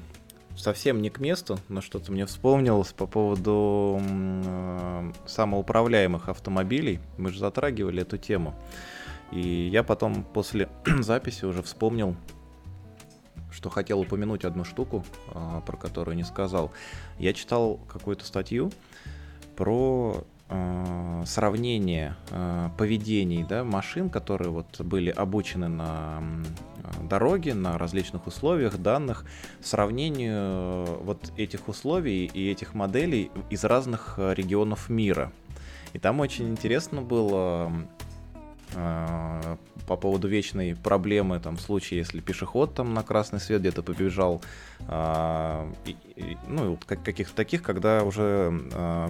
совсем не к месту, но что-то мне вспомнилось по поводу э, самоуправляемых автомобилей. Мы же затрагивали эту тему. И я потом после записи уже вспомнил что хотел упомянуть одну штуку, а, про которую не сказал. Я читал какую-то статью про а, сравнение э, поведений да, машин, которые вот были обучены на дороге, на различных условиях, данных, сравнению вот этих условий и этих моделей из разных регионов мира. И там очень интересно было э, по поводу вечной проблемы, там, в случае, если пешеход там на красный свет где-то побежал, э, ну, каких-то таких, когда уже э,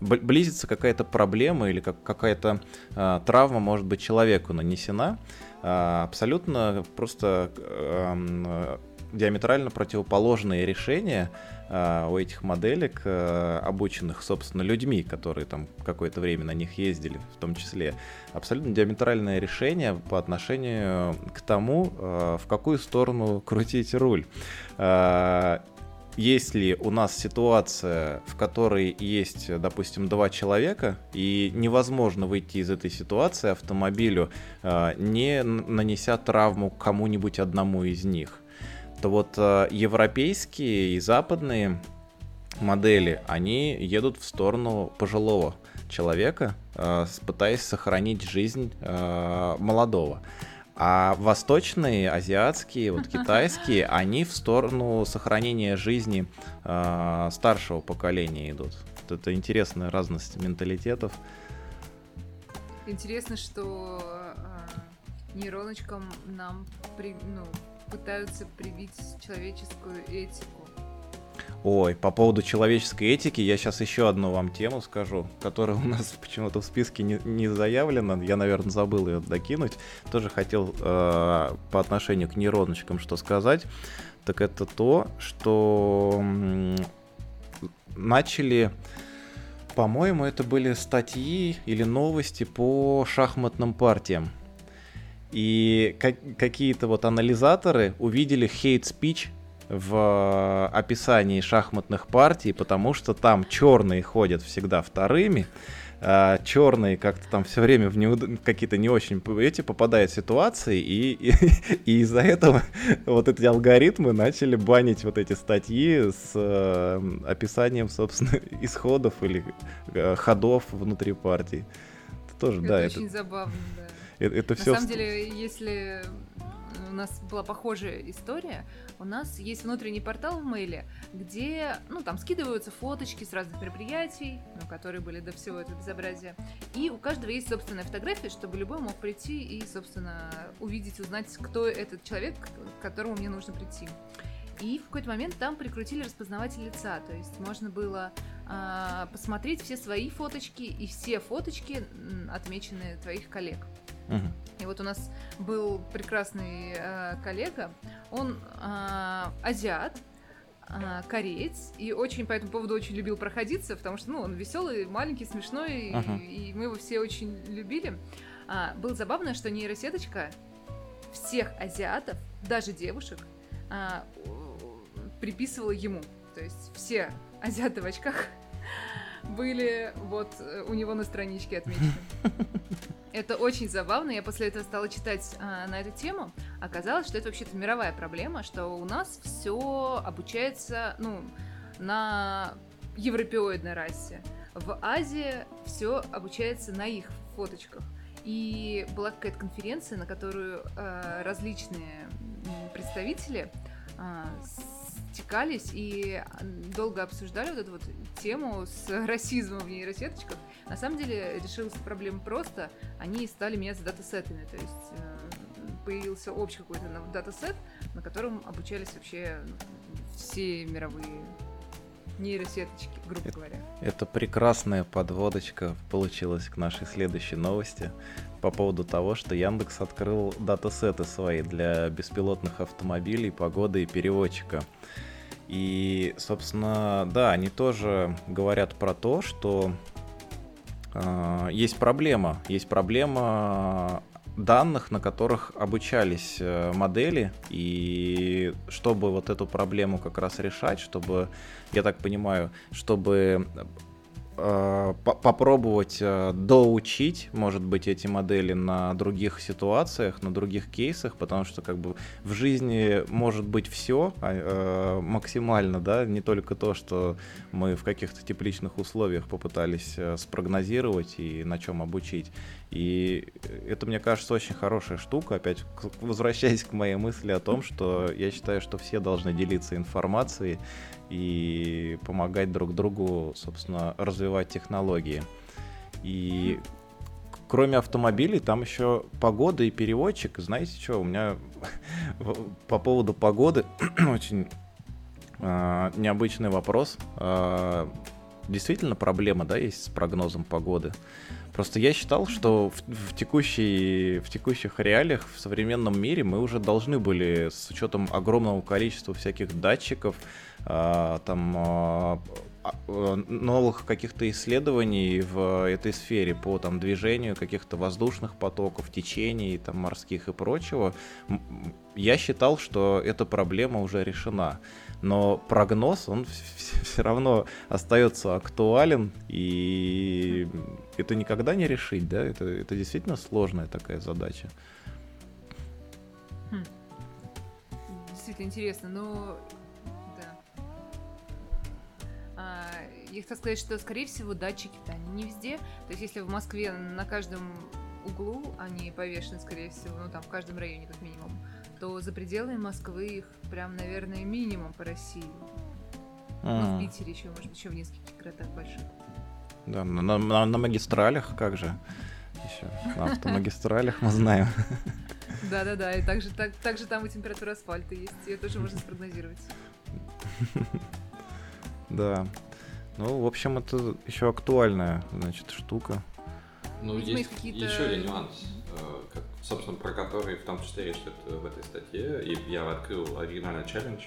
близится какая-то проблема или как, какая-то э, травма, может быть, человеку нанесена, э, абсолютно просто э, диаметрально противоположные решения э, у этих моделек, э, обученных, собственно, людьми, которые там какое-то время на них ездили, в том числе, абсолютно диаметральное решение по отношению к тому, э, в какую сторону крутить руль. Э, если у нас ситуация, в которой есть, допустим, два человека, и невозможно выйти из этой ситуации автомобилю, э, не нанеся травму кому-нибудь одному из них, то вот э, европейские и западные модели, они едут в сторону пожилого человека, э, пытаясь сохранить жизнь молодого. А восточные, азиатские, вот китайские, они в сторону сохранения жизни э, старшего поколения идут. Вот это интересная разность менталитетов. Интересно, что э, нейроночкам нам при, ну, пытаются привить человеческую этику. Ой, по поводу человеческой этики я сейчас еще одну вам тему скажу, которая у нас почему-то в списке не, не заявлена. Я, наверное, забыл ее докинуть. Тоже хотел э, по отношению к нейроночкам что сказать. Так это то, что начали, по-моему, это были статьи или новости по шахматным партиям. И как, какие-то вот анализаторы увидели speech в описании шахматных партий, потому что там черные ходят всегда вторыми, а черные как-то там все время в неуд... какие-то не очень эти попадают в ситуации, и, и, и из-за этого вот эти алгоритмы начали банить вот эти статьи с э, описанием, собственно, исходов или э, ходов внутри партии. Это тоже, это да. Очень это забавно, да. Это, это На все... самом деле, если у нас была похожая история, у нас есть внутренний портал в мейле, где, ну, там скидываются фоточки с разных мероприятий, ну, которые были до всего этого безобразия. И у каждого есть собственная фотография, чтобы любой мог прийти и, собственно, увидеть, узнать, кто этот человек, к которому мне нужно прийти. И в какой-то момент там прикрутили распознаватель лица, то есть можно было э, посмотреть все свои фоточки и все фоточки, отмеченные твоих коллег. И вот у нас был прекрасный э, коллега, он э, азиат, э, кореец, и очень по этому поводу очень любил проходиться, потому что, ну, он веселый, маленький, смешной, uh-huh. и, и мы его все очень любили. А, было забавно, что нейросеточка всех азиатов, даже девушек, а, приписывала ему. То есть все азиаты в очках были вот э, у него на страничке отмечены. Это очень забавно. Я после этого стала читать а, на эту тему. Оказалось, что это вообще-то мировая проблема, что у нас все обучается, ну, на европеоидной расе. В Азии все обучается на их фоточках. И была какая-то конференция, на которую э, различные представители э, стекались и долго обсуждали вот эту вот тему с расизмом в нейросеточках. На самом деле решилась проблема просто. Они стали меняться датасетами, то есть э, появился общий какой-то датасет, на котором обучались вообще ну, все мировые нейросеточки, грубо говоря. Это прекрасная подводочка получилась к нашей следующей новости по поводу того, что Яндекс открыл датасеты свои для беспилотных автомобилей, погоды и переводчика. И, собственно, да, они тоже говорят про то, что э, есть проблема. Есть проблема данных, на которых обучались э, модели, и чтобы вот эту проблему как раз решать, чтобы, я так понимаю, чтобы э, попробовать э, доучить, может быть, эти модели на других ситуациях, на других кейсах, потому что как бы в жизни может быть все а, э, максимально, да, не только то, что мы в каких-то тепличных условиях попытались э, спрогнозировать и на чем обучить. И это, мне кажется, очень хорошая штука. Опять возвращаясь к моей мысли о том, что я считаю, что все должны делиться информацией и помогать друг другу, собственно, развивать технологии. И кроме автомобилей, там еще погода и переводчик. Знаете что, у меня по поводу погоды очень э, необычный вопрос. Э, действительно проблема, да, есть с прогнозом погоды. Просто я считал, что в, в, текущей, в текущих реалиях в современном мире мы уже должны были, с учетом огромного количества всяких датчиков, э, там э, новых каких-то исследований в этой сфере по там движению каких-то воздушных потоков, течений, там морских и прочего, я считал, что эта проблема уже решена. Но прогноз, он все равно остается актуален, и это никогда не решить, да, это, это действительно сложная такая задача. Хм. Действительно интересно, но да. А, я хотела сказать, что, скорее всего, датчики-то они не везде. То есть, если в Москве на каждом углу они повешены, скорее всего, ну там в каждом районе как минимум, то за пределами Москвы их прям, наверное, минимум по России. А. Ну, в Питере еще, может быть, еще в нескольких городах больших. Да, на, на, на магистралях как же? Еще на автомагистралях мы знаем. Да-да-да, и также, так, также там и температура асфальта есть, ее тоже можно спрогнозировать. Да. Ну, в общем, это еще актуальная, значит, штука. Ну, есть еще один нюанс собственно, про который в том числе речь идет в этой статье, и я открыл оригинальный челлендж.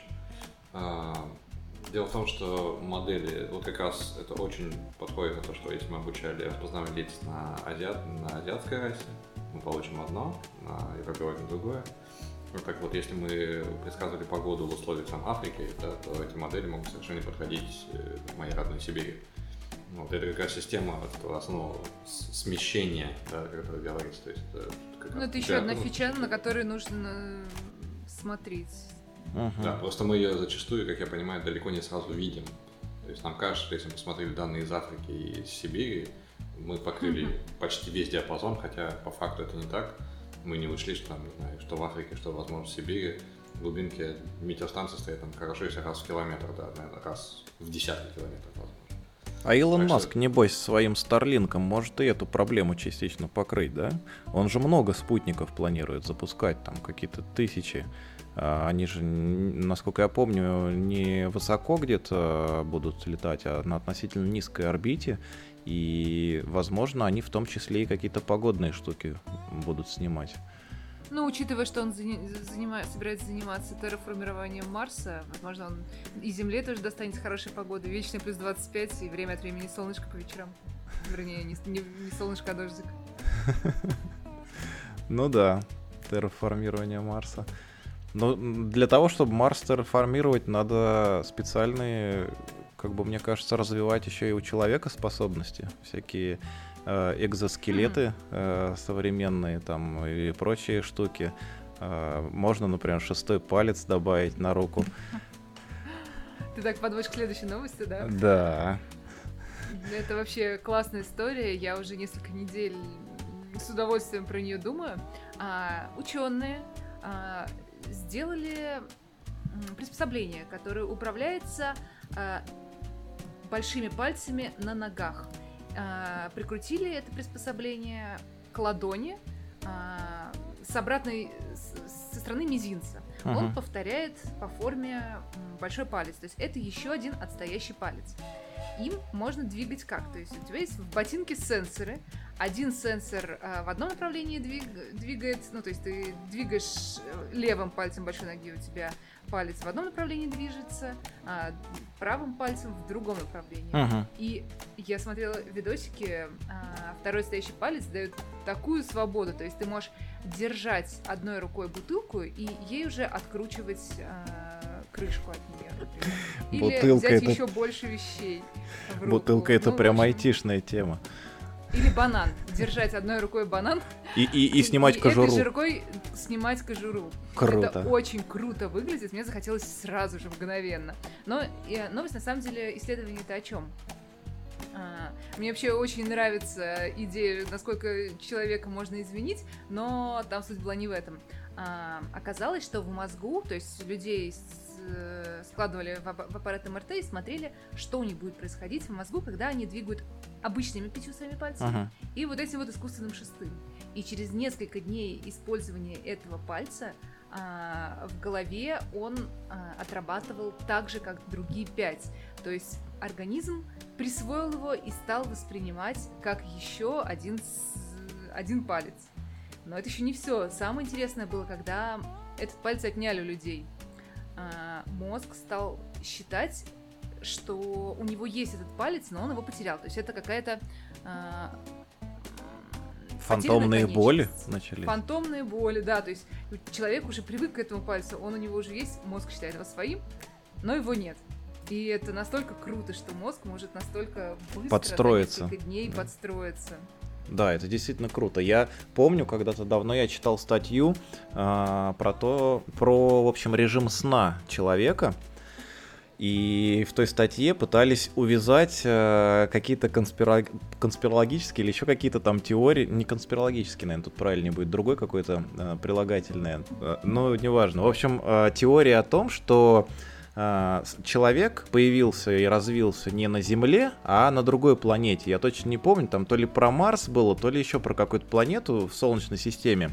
Дело в том, что модели, вот как раз это очень подходит на то, что если мы обучали распознавание лиц на, азиат, на азиатской расе, мы получим одно, на европейском другое. Вот так вот, если мы предсказывали погоду в условиях там, Африки, да, то эти модели могут совершенно не подходить э, в моей родной Сибири. Вот это какая система основного смещения, да, как говорится. То есть это ну, это еще одна фича, на которую нужно смотреть. Uh-huh. Да, просто мы ее зачастую, как я понимаю, далеко не сразу видим. То есть нам кажется, что если мы посмотрели данные из Африки и из Сибири, мы покрыли uh-huh. почти весь диапазон, хотя по факту это не так. Мы не учли, что, там, не знаю, что в Африке, что, возможно, в Сибири глубинки метеостанции стоят там хорошо, если раз в километр, да, наверное, раз в десятки километров, возможно. А Илон Маск, что... небось, своим Старлинком может и эту проблему частично покрыть, да? Он же много спутников планирует запускать, там какие-то тысячи. А, они же, насколько я помню, не высоко где-то будут летать, а на относительно низкой орбите. И, возможно, они в том числе и какие-то погодные штуки будут снимать. Ну, учитывая, что он занима... собирается заниматься терраформированием Марса, возможно, он и Земле тоже достанется хорошей погоды. Вечный плюс 25 и время от времени солнышко по вечерам. Вернее, не, не, не солнышко, а дождик. Ну да, терраформирование Марса. Но для того, чтобы Марс терраформировать, надо специальные, как бы мне кажется, развивать еще и у человека способности. Всякие Э, экзоскелеты mm-hmm. современные там и прочие штуки. Э, можно, например, шестой палец добавить на руку. Ты так подводишь к следующей новости, да? Да. Это вообще классная история. Я уже несколько недель с удовольствием про нее думаю. А, ученые а, сделали приспособление, которое управляется а, большими пальцами на ногах э, прикрутили это приспособление к ладони э, с обратной со стороны мизинца. Uh-huh. Он повторяет по форме большой палец. То есть это еще один отстоящий палец. Им можно двигать как? То есть у тебя есть в ботинке сенсоры. Один сенсор э, в одном направлении двиг, двигает, ну то есть ты двигаешь э, левым пальцем большой ноги, у тебя палец в одном направлении движется, а правым пальцем в другом направлении. Uh-huh. И я смотрела видосики, а, второй стоящий палец дает такую свободу, то есть ты можешь держать одной рукой бутылку и ей уже откручивать а, крышку от нее, например. Или Бутылка взять это... еще больше вещей. Бутылка это ну, прям общем... айтишная тема. Или банан. Держать одной рукой банан. И, и, и снимать и кожуру. этой же рукой снимать кожуру. Круто. Это очень круто выглядит. Мне захотелось сразу же, мгновенно. Но и, новость, на самом деле, исследование-то о чем? А, мне вообще очень нравится идея, насколько человека можно изменить, но там суть была не в этом. А, оказалось, что в мозгу, то есть людей с, с вкладывали в аппарат МРТ и смотрели, что у них будет происходить в мозгу, когда они двигают обычными пятью своими пальцами uh-huh. и вот этим вот искусственным шестым. И через несколько дней использования этого пальца а, в голове он а, отрабатывал так же, как другие пять. То есть организм присвоил его и стал воспринимать как еще один, один палец. Но это еще не все. Самое интересное было, когда этот палец отняли у людей. А, мозг стал считать, что у него есть этот палец, но он его потерял. То есть это какая-то а, Фантомные боли начались? Фантомные боли, да. То есть человек уже привык к этому пальцу, он у него уже есть, мозг считает его своим, но его нет. И это настолько круто, что мозг может настолько быстро подстроиться. за несколько дней да. подстроиться. Да, это действительно круто. Я помню, когда-то давно я читал статью э, про то, про, в общем, режим сна человека. И в той статье пытались увязать э, какие-то конспира... конспирологические или еще какие-то там теории, не конспирологические, наверное, тут правильнее будет, другой какой-то э, прилагательное, э, но неважно. В общем, э, теория о том, что э, человек появился и развился не на Земле, а на другой планете. Я точно не помню, там то ли про Марс было, то ли еще про какую-то планету в Солнечной системе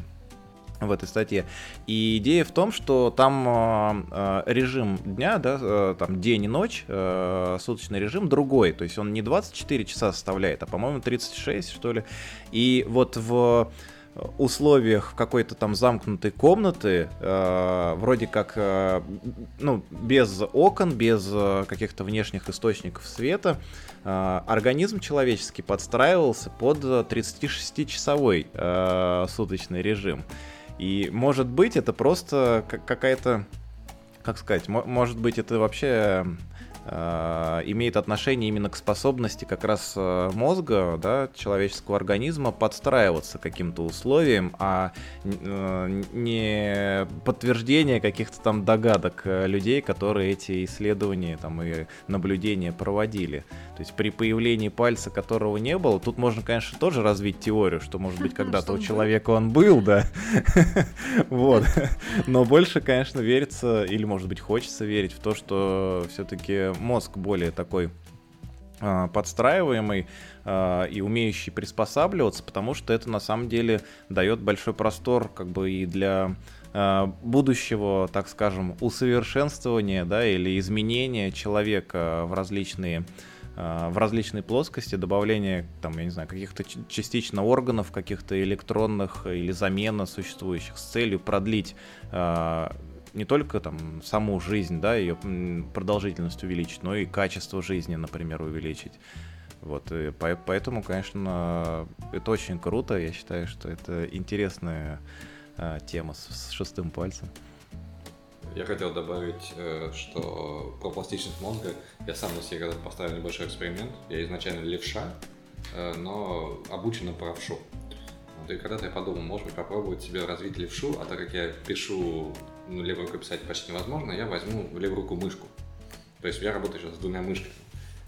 в этой статье. И идея в том, что там э режим дня, да, э, там день и ночь, э, суточный режим другой. То есть он не 24 часа составляет, а, по-моему, 36, что ли. И вот в условиях какой-то там замкнутой комнаты, э, вроде как, э, ну, без окон, без э, каких-то внешних источников света, э, организм человеческий подстраивался под 36-часовой э, суточный режим. И может быть это просто какая-то, как сказать, может быть это вообще Э, имеет отношение именно к способности как раз э, мозга, да, человеческого организма подстраиваться к каким-то условиям, а э, не подтверждение каких-то там догадок людей, которые эти исследования там, и наблюдения проводили. То есть при появлении пальца, которого не было, тут можно, конечно, тоже развить теорию, что, может быть, когда-то у человека он был, да. Вот. Но больше, конечно, верится, или, может быть, хочется верить в то, что все-таки мозг более такой а, подстраиваемый э, и умеющий приспосабливаться, потому что это на самом деле дает большой простор как бы и для э, будущего, так скажем, усовершенствования, да, или изменения человека в различные в различные плоскости, добавление, там, я не знаю, каких-то частично органов, каких-то электронных или замена существующих с целью продлить не только там саму жизнь, да, ее продолжительность увеличить, но и качество жизни, например, увеличить. Вот, и поэтому, конечно, это очень круто. Я считаю, что это интересная а, тема с, шестым пальцем. Я хотел добавить, э, что про пластичность мозга я сам на себе поставил небольшой эксперимент. Я изначально левша, э, но обучен правшу. Вот, и когда-то я подумал, может быть, попробовать себе развить левшу, а так как я пишу ну, левой рукой писать почти невозможно, я возьму в левую руку мышку. То есть я работаю сейчас с двумя мышками.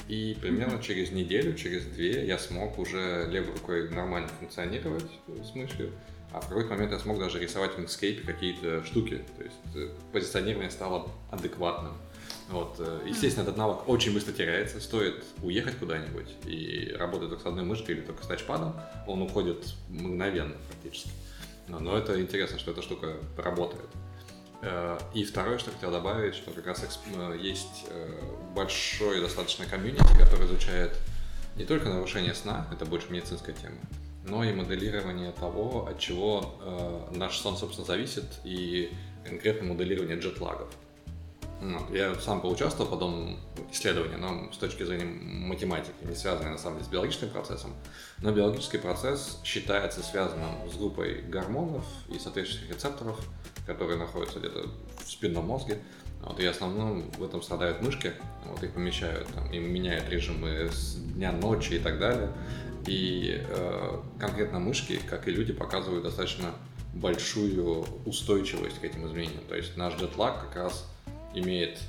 И примерно mm-hmm. через неделю, через две я смог уже левой рукой нормально функционировать с мышью, а в какой-то момент я смог даже рисовать в инкскейпе какие-то штуки. То есть э, позиционирование стало адекватным. Вот. Э, естественно, этот навык очень быстро теряется. Стоит уехать куда-нибудь и работать только с одной мышкой или только с тачпадом, он уходит мгновенно практически. Но это интересно, что эта штука работает. Э, и второе, что хотел добавить, что как раз э, есть э, большой достаточно комьюнити, который изучает не только нарушение сна, это больше медицинская тема, но и моделирование того, от чего наш сон, собственно, зависит, и конкретно моделирование джетлагов. Я сам поучаствовал в подобном исследовании, но с точки зрения математики, не связанной на самом деле с биологическим процессом. Но биологический процесс считается связанным с группой гормонов и соответствующих рецепторов, которые находятся где-то в спинном мозге. Вот, и в основном в этом страдают мышки, вот их помещают, там, им меняют режимы с дня, ночи и так далее. И э, конкретно мышки, как и люди, показывают достаточно большую устойчивость к этим изменениям. То есть наш джетлаг как раз имеет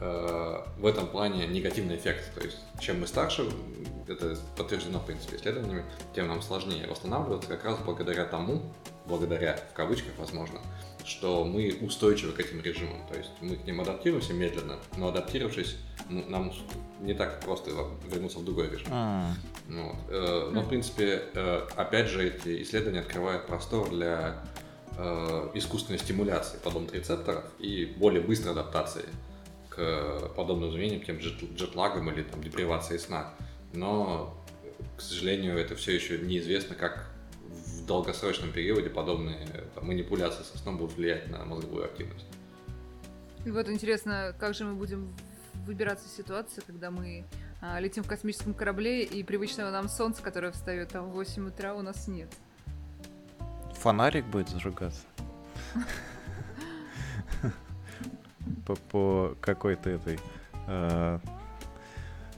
э, в этом плане негативный эффект. То есть чем мы старше, это подтверждено, в принципе, исследованиями, тем нам сложнее восстанавливаться как раз благодаря тому, благодаря, в кавычках, возможно, что мы устойчивы к этим режимам. То есть мы к ним адаптируемся медленно, но адаптировавшись, нам не так просто вернуться в другой режим. А. Вот. Э, но, в принципе, э, опять же, эти исследования открывают простор для э, искусственной стимуляции подобных рецепторов и более быстрой адаптации к подобным изменениям, тем джет, джетлагам или там, депривации сна. Но, к сожалению, это все еще неизвестно, как в долгосрочном периоде подобные там, манипуляции со сном будут влиять на мозговую активность. И вот интересно, как же мы будем выбираться из ситуации, когда мы а, летим в космическом корабле, и привычного нам солнца, которое встает там в 8 утра, у нас нет. Фонарик будет зажигаться. По какой-то этой а,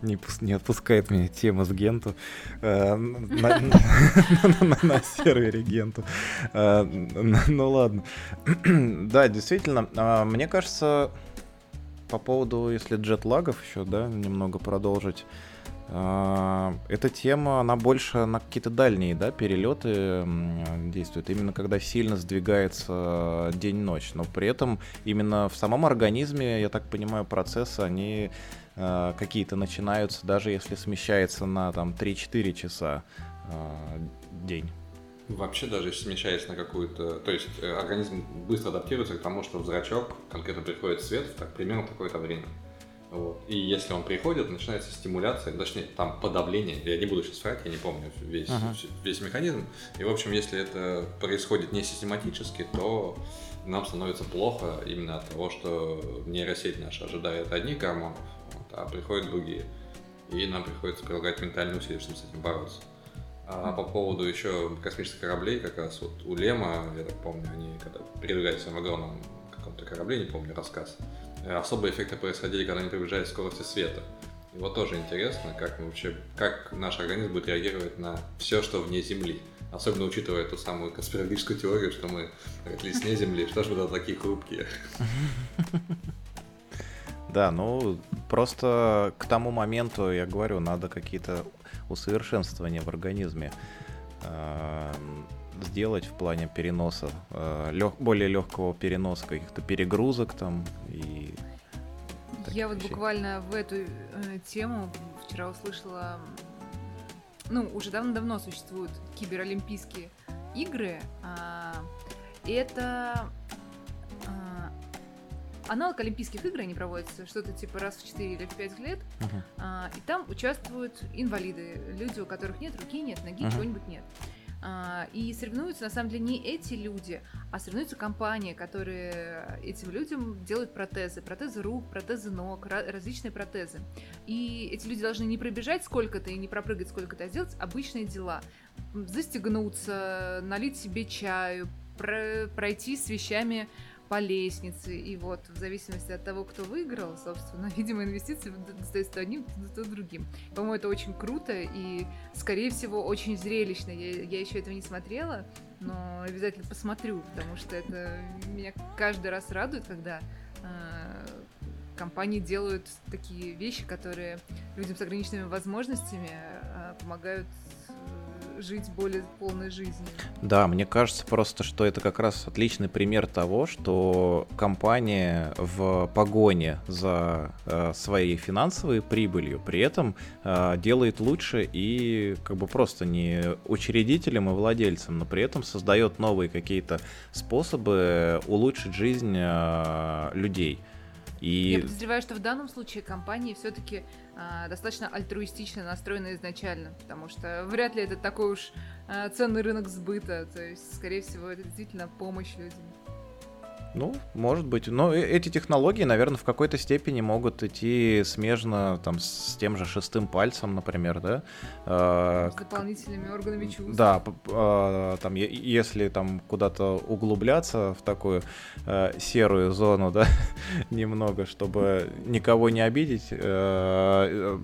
не, не отпускает меня тема с Генту э, на, сервере Генту. Э, ну ладно. Да, действительно, мне кажется, по поводу, если джетлагов еще, да, немного продолжить, эта тема, она больше на какие-то дальние, да, перелеты действует, именно когда сильно сдвигается день-ночь, но при этом именно в самом организме, я так понимаю, процессы, они Э, какие-то начинаются, даже если смещается на там 3-4 часа э, день. Вообще, даже если смещается на какую-то... То есть э, организм быстро адаптируется к тому, что в зрачок конкретно приходит свет в так, примерно такое-то время. Вот. И если он приходит, начинается стимуляция, точнее, там подавление. Я не буду сейчас врать, я не помню весь, uh-huh. весь механизм. И, в общем, если это происходит не систематически, то нам становится плохо именно от того, что нейросеть наша ожидает одних гормонов, а приходят другие. И нам приходится прилагать ментальные усилия, чтобы с этим бороться. А по поводу еще космических кораблей, как раз вот у Лема, я так помню, они когда передвигались в огромном каком-то корабле, не помню рассказ, особые эффекты происходили, когда они приближались к скорости света. И вот тоже интересно, как мы вообще, как наш организм будет реагировать на все, что вне Земли. Особенно учитывая ту самую конспирологическую теорию, что мы родились вне Земли, что же мы такие хрупкие. Да, ну просто к тому моменту, я говорю, надо какие-то усовершенствования в организме э, сделать в плане переноса, э, лег, более легкого переноса каких-то перегрузок там и. Я вот буквально в эту э, тему вчера услышала, ну уже давно-давно существуют киберолимпийские игры. Э, это аналог Олимпийских игр, они проводятся что-то типа раз в 4 или в 5 лет, uh-huh. а, и там участвуют инвалиды, люди, у которых нет руки, нет ноги, uh-huh. чего-нибудь нет. А, и соревнуются, на самом деле, не эти люди, а соревнуются компании, которые этим людям делают протезы. Протезы рук, протезы ног, различные протезы. И эти люди должны не пробежать сколько-то и не пропрыгать сколько-то, а сделать обычные дела. Застегнуться, налить себе чаю, пройти с вещами по лестнице, и вот в зависимости от того, кто выиграл, собственно, видимо, инвестиции достаются одним, то другим. По-моему, это очень круто и, скорее всего, очень зрелищно. Я, я еще этого не смотрела, но обязательно посмотрю, потому что это меня каждый раз радует, когда э, компании делают такие вещи, которые людям с ограниченными возможностями э, помогают жить более полной жизнью. Да, мне кажется просто, что это как раз отличный пример того, что компания в погоне за э, своей финансовой прибылью при этом э, делает лучше и как бы просто не учредителем и владельцем, но при этом создает новые какие-то способы улучшить жизнь э, людей. И... Я подозреваю, что в данном случае компании все-таки э, достаточно альтруистично настроены изначально, потому что вряд ли это такой уж э, ценный рынок сбыта, то есть, скорее всего, это действительно помощь людям. Ну, может быть. Но э, эти технологии, наверное, в какой-то степени могут идти смежно там, с тем же шестым пальцем, например, да? А, с дополнительными органами чувств. Да, а, там, если там куда-то углубляться в такую э, серую зону, да, немного, чтобы никого не обидеть, э,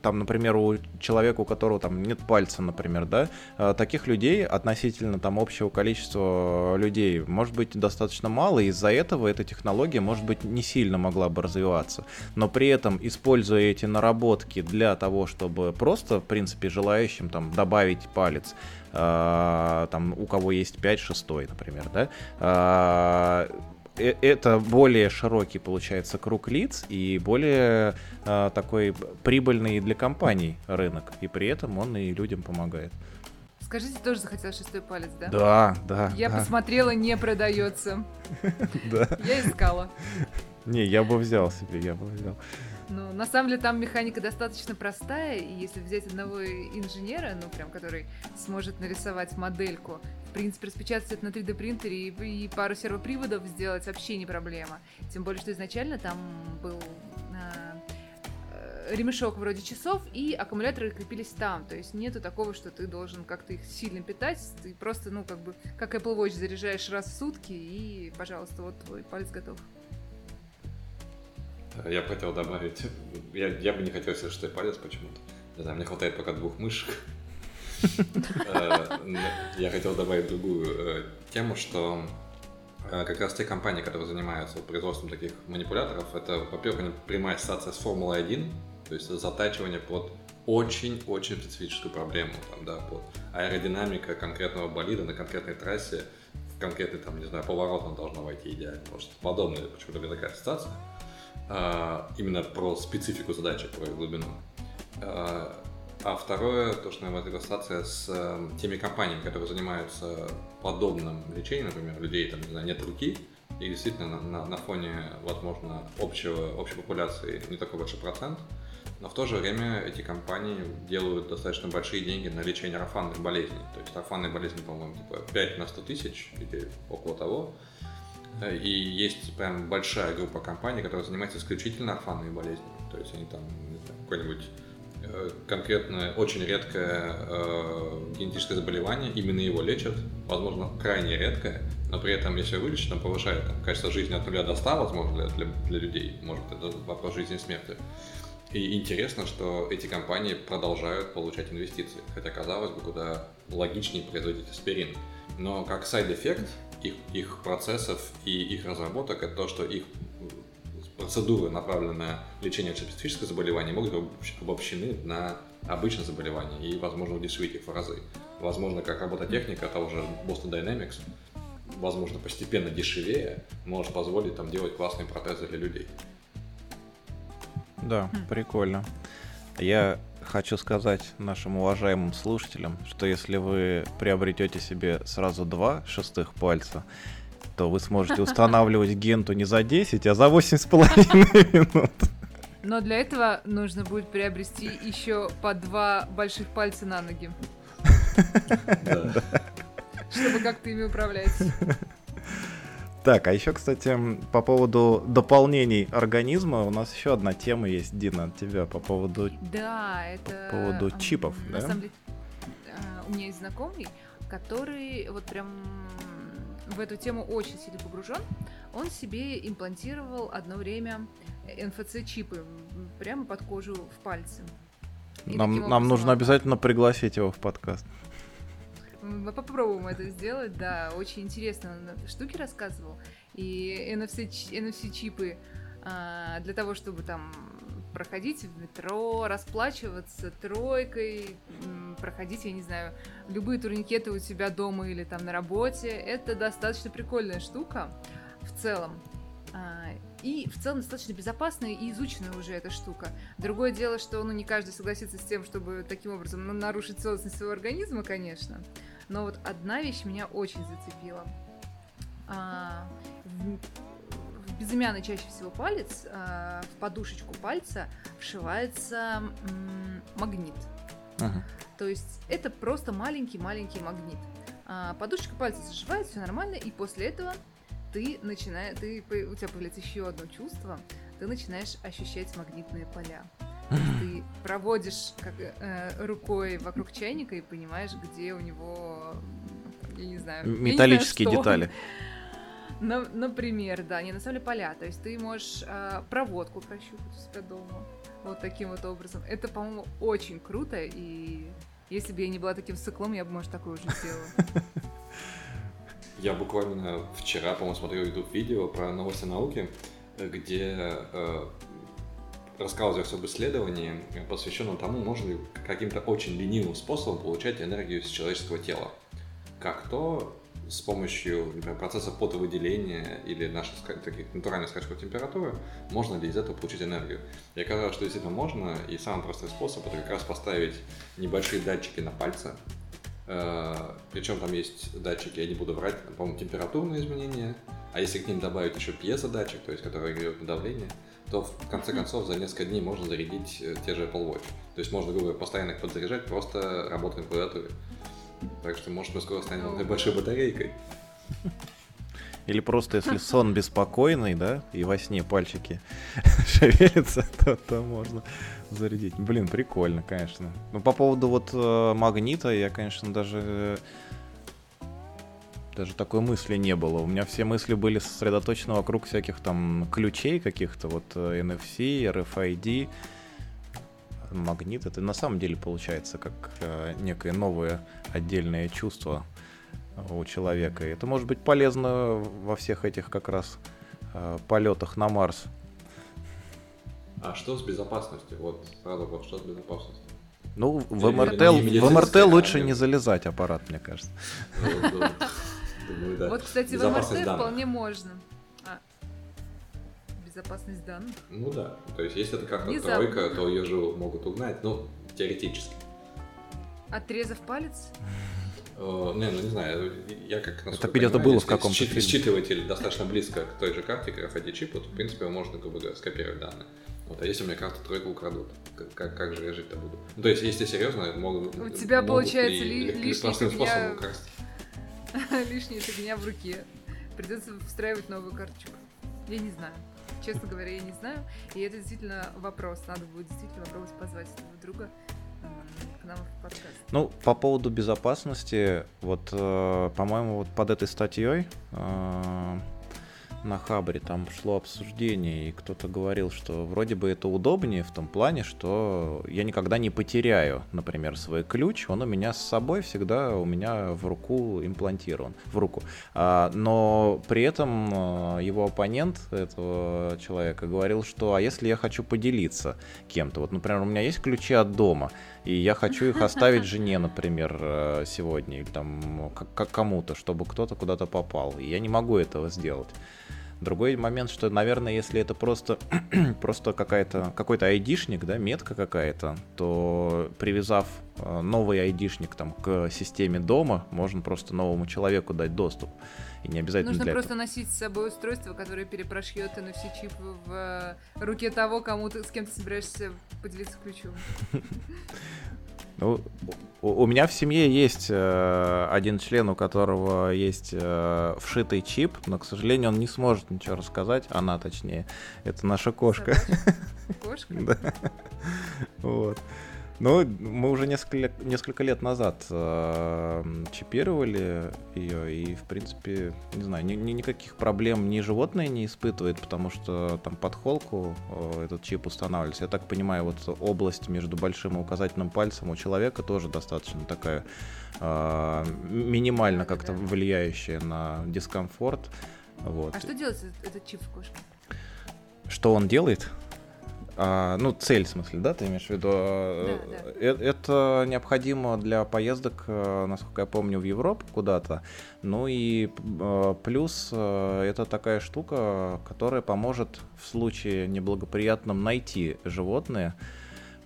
там, например, у человека, у которого там нет пальца, например, да, таких людей относительно там общего количества людей может быть достаточно мало, и из-за этого эта технология, может быть, не сильно могла бы развиваться. Но при этом, используя эти наработки для того, чтобы просто, в принципе, желающим там добавить палец, э, там, у кого есть 5 шестой, например, да, Э, это более широкий, получается, круг лиц и более э, такой прибыльный для компаний рынок. И при этом он и людям помогает. Скажите, тоже захотел шестой палец, да? Да, да. Я да. посмотрела, не продается. Да. Я искала. Не, я бы взял себе, я бы взял. Ну, на самом деле, там механика достаточно простая, и если взять одного инженера, ну, прям, который сможет нарисовать модельку, в принципе, распечатать это на 3D принтере и, и пару сервоприводов сделать вообще не проблема. Тем более, что изначально там был э, ремешок вроде часов, и аккумуляторы крепились там. То есть нету такого, что ты должен как-то их сильно питать. Ты просто, ну, как бы, как Apple Watch заряжаешь раз в сутки, и, пожалуйста, вот твой палец готов. Я бы хотел добавить, я, я бы не хотел себе шестой палец почему-то. Не знаю, мне хватает пока двух мышек. Э, я хотел добавить другую э, тему, что э, как раз те компании, которые занимаются производством таких манипуляторов, это, во-первых, прямая ассоциация с Формулой-1, то есть затачивание под очень-очень специфическую проблему, там, да, под аэродинамика конкретного болида на конкретной трассе, в конкретный, там, не знаю, поворот он должно войти идеально, может, подобное, почему-то такая ассоциация. А, именно про специфику задачи, про глубину. А, а второе, то, что, наверное, ассоциация с э, теми компаниями, которые занимаются подобным лечением, например, людей, там, не знаю, нет руки, и действительно на, на, на фоне, возможно, общего, общей популяции не такой большой процент, но в то же время эти компании делают достаточно большие деньги на лечение орфанных болезней. То есть орфанные болезни, по-моему, типа 5 на 100 тысяч или около того. И есть прям большая группа компаний, которая занимается исключительно орфанными болезнями. То есть они там, какой-нибудь э, конкретное, очень редкое э, генетическое заболевание, именно его лечат, возможно, крайне редкое, но при этом, если вылечить, там повышает там, качество жизни от нуля до 100, возможно, для, для людей, может, это вопрос жизни и смерти. И интересно, что эти компании продолжают получать инвестиции, хотя, казалось бы, куда логичнее производить аспирин. Но как side effect их, их процессов и их разработок, это то, что их процедуры, направленные на лечение специфического заболевания, могут быть обобщены на обычное заболевание и, возможно, удешевить их в разы. Возможно, как робототехника того же Boston Dynamics, возможно, постепенно дешевее, может позволить там делать классные протезы для людей. Да, прикольно. Я хочу сказать нашим уважаемым слушателям, что если вы приобретете себе сразу два шестых пальца, то вы сможете устанавливать генту не за 10, а за 8,5 минут. Но для этого нужно будет приобрести еще по два больших пальца на ноги. Чтобы как-то ими управлять. Так, а еще, кстати, по поводу дополнений организма у нас еще одна тема есть, Дина, от тебя по поводу... Да, это... По поводу чипов, на да? самом деле, а, у меня есть знакомый, который вот прям в эту тему очень сильно погружен. Он себе имплантировал одно время НФЦ-чипы прямо под кожу в пальцы. нам, нам нужно обязательно пригласить его в подкаст. Мы попробуем это сделать, да. Очень интересно он штуки рассказывал. И NFC, NFC-чипы а, для того, чтобы там проходить в метро, расплачиваться тройкой, проходить, я не знаю, любые турникеты у себя дома или там на работе. Это достаточно прикольная штука в целом. А, и в целом достаточно безопасная и изученная уже эта штука. Другое дело, что ну, не каждый согласится с тем, чтобы таким образом ну, нарушить целостность своего организма, конечно. Но вот одна вещь меня очень зацепила. А, в, в безымянный чаще всего палец, а, в подушечку пальца вшивается м, магнит. Uh-huh. То есть это просто маленький-маленький магнит. А, подушечка пальца заживает, все нормально, и после этого ты начинаешь, ты, у тебя появляется еще одно чувство, ты начинаешь ощущать магнитные поля. Ты проводишь как, э, рукой вокруг чайника и понимаешь, где у него, я не знаю, металлические не знаю, детали. На- например, да, не на самом деле поля. То есть ты можешь а, проводку прощупать у себя дома. Вот таким вот образом. Это, по-моему, очень круто. И если бы я не была таким циклом, я бы, может, такое уже сделала. Я буквально вчера, по-моему, смотрел YouTube видео про новости науки, где рассказывается об исследовании, посвященном тому, можно ли каким-то очень ленивым способом получать энергию из человеческого тела. Как то с помощью например, процесса потовыделения или наших таких натуральных скачков температуры, можно ли из этого получить энергию. И оказалось, что действительно можно, и самый простой способ это как раз поставить небольшие датчики на пальцы, э, причем там есть датчики, я не буду врать, по-моему, температурные изменения, а если к ним добавить еще пьезодатчик, то есть который реагирует на давление, то в конце концов за несколько дней можно зарядить э, те же Apple Watch. То есть можно, грубо говоря, постоянно их подзаряжать, просто работая на клавиатуре. Так что, может, мы скоро станем большой батарейкой. Или просто, если сон беспокойный, да, и во сне пальчики шевелятся, то, то можно зарядить. Блин, прикольно, конечно. Ну, по поводу вот э, магнита, я, конечно, даже даже такой мысли не было. У меня все мысли были сосредоточены вокруг всяких там ключей каких-то, вот э, NFC, RFID, магнит. Это на самом деле получается как э, некое новое отдельное чувство у человека. И это может быть полезно во всех этих как раз э, полетах на Марс. А что с безопасностью? Вот сразу вот что с безопасностью? Ну, в МРТ, в МРТ лучше не залезать аппарат, мне кажется. Вот, кстати, в МРТ вполне можно безопасность данных? Ну да. То есть, если это как-то тройка, то ее же могут угнать. Ну, теоретически. Отрезав палец? Uh, не, ну не знаю, я как Это где-то было в каком-то фильме. Считыватель достаточно близко к той же карте, к RFID-чипу, то, в принципе, можно, грубо говоря, скопировать данные. Вот, а если у меня карту тройку украдут, как, как, как же я жить-то буду? Ну, то есть, если серьезно, могут У тебя, получается, ли, ли, лишняя простым способом украсть. Лишняя фигня в руке. Придется встраивать новую карточку. Я не знаю. Честно говоря, я не знаю. И это действительно вопрос. Надо будет действительно попробовать позвать этого друга к нам в подкаст. Ну, по поводу безопасности, вот, э, по-моему, вот под этой статьей э, на Хабре там шло обсуждение, и кто-то говорил, что вроде бы это удобнее в том плане, что я никогда не потеряю, например, свой ключ, он у меня с собой всегда у меня в руку имплантирован, в руку. А, но при этом а, его оппонент этого человека говорил, что а если я хочу поделиться кем-то, вот, например, у меня есть ключи от дома, и я хочу их оставить жене, например, э, сегодня, или там кому-то, чтобы кто-то куда-то попал, и я не могу этого сделать. Другой момент, что, наверное, если это просто, просто какая-то, какой-то айдишник, да, метка какая-то, то привязав новый айдишник там, к системе дома, можно просто новому человеку дать доступ. И не обязательно Нужно просто этого. носить с собой устройство, которое перепрошьет NFC-чип в э, руке того, кому ты, с кем ты собираешься поделиться ключом. Ну, у, у меня в семье есть э, один член, у которого есть э, вшитый чип, но, к сожалению, он не сможет ничего рассказать, она точнее. Это наша кошка. Кошка? Да. Вот. Ну, мы уже несколько, несколько лет назад э, чипировали ее, и, в принципе, не знаю, ни, ни, никаких проблем ни животное не испытывает, потому что там под холку э, этот чип устанавливается. Я так понимаю, вот область между большим и указательным пальцем у человека тоже достаточно такая э, минимально как-то влияющая на дискомфорт. Вот. А что делает этот чип в кошке? Что он делает? А, ну, цель, в смысле, да, ты имеешь в виду? Да, да. Э, это необходимо для поездок, э, насколько я помню, в Европу куда-то. Ну и э, плюс это такая штука, которая поможет в случае неблагоприятном найти животное.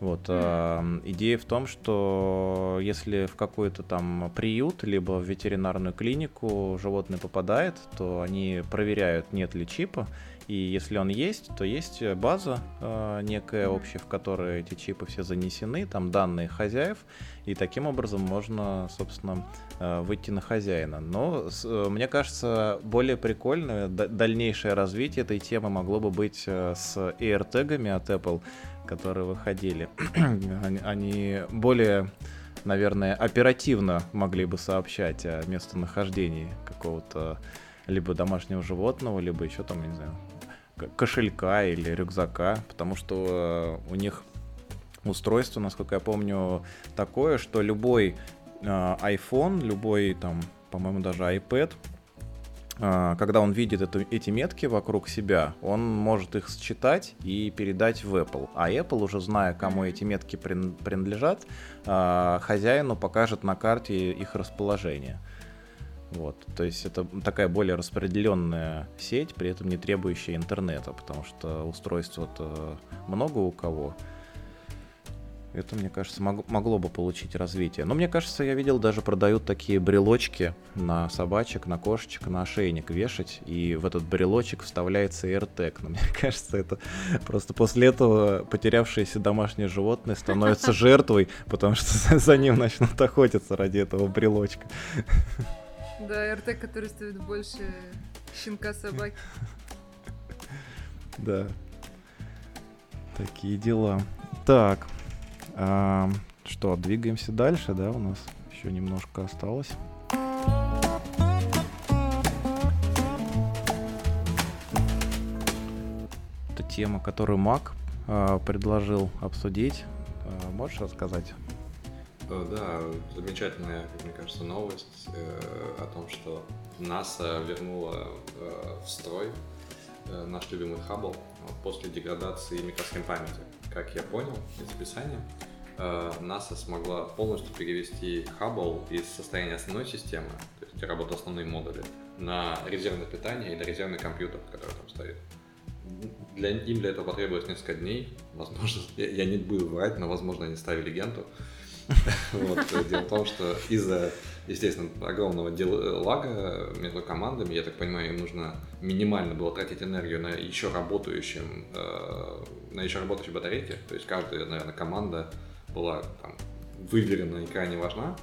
Вот, э, идея в том, что если в какой-то там приют, либо в ветеринарную клинику животное попадает, то они проверяют, нет ли чипа, и если он есть, то есть база э, некая общая, в которой эти чипы все занесены, там данные хозяев, и таким образом можно, собственно, э, выйти на хозяина. Но э, мне кажется, более прикольное дальнейшее развитие этой темы могло бы быть э, с AirTag'ами от Apple, которые выходили. они более наверное, оперативно могли бы сообщать о местонахождении какого-то либо домашнего животного, либо еще там, не знаю, кошелька или рюкзака, потому что у них устройство, насколько я помню, такое, что любой э, iPhone, любой там, по-моему, даже iPad, э, когда он видит эту, эти метки вокруг себя, он может их считать и передать в Apple. А Apple, уже зная, кому эти метки принадлежат, э, хозяину покажет на карте их расположение. Вот, то есть это такая более распределенная сеть, при этом не требующая интернета, потому что устройства-то много у кого. Это, мне кажется, мог, могло бы получить развитие. Но мне кажется, я видел, даже продают такие брелочки на собачек, на кошечек, на ошейник вешать, и в этот брелочек вставляется AirTag. Но мне кажется, это просто после этого потерявшееся домашнее животное становится жертвой, потому что за ним начнут охотиться ради этого брелочка. Да, AirTag, который стоит больше щенка собаки. Да. Такие дела. Так, а, что, двигаемся дальше, да, у нас еще немножко осталось. Тема, которую Мак а, предложил обсудить. А, можешь рассказать? Э, да, замечательная, как мне кажется, новость э, о том, что НАСА вернула э, в строй наш любимый Хаббл после деградации микросхем памяти. Как я понял из описания, НАСА смогла полностью перевести Хаббл из состояния основной системы, то есть где работают основные модули, на резервное питание или резервный компьютер, который там стоит. Для, им для этого потребовалось несколько дней. Возможно, я, я не буду врать, но, возможно, они ставили генту. Вот, дело в том, что из-за, естественно, огромного дел- лага между командами, я так понимаю, им нужно минимально было тратить энергию на еще работающем, э, на еще работающей батарейке. То есть каждая, наверное, команда была там, выверена и крайне важна.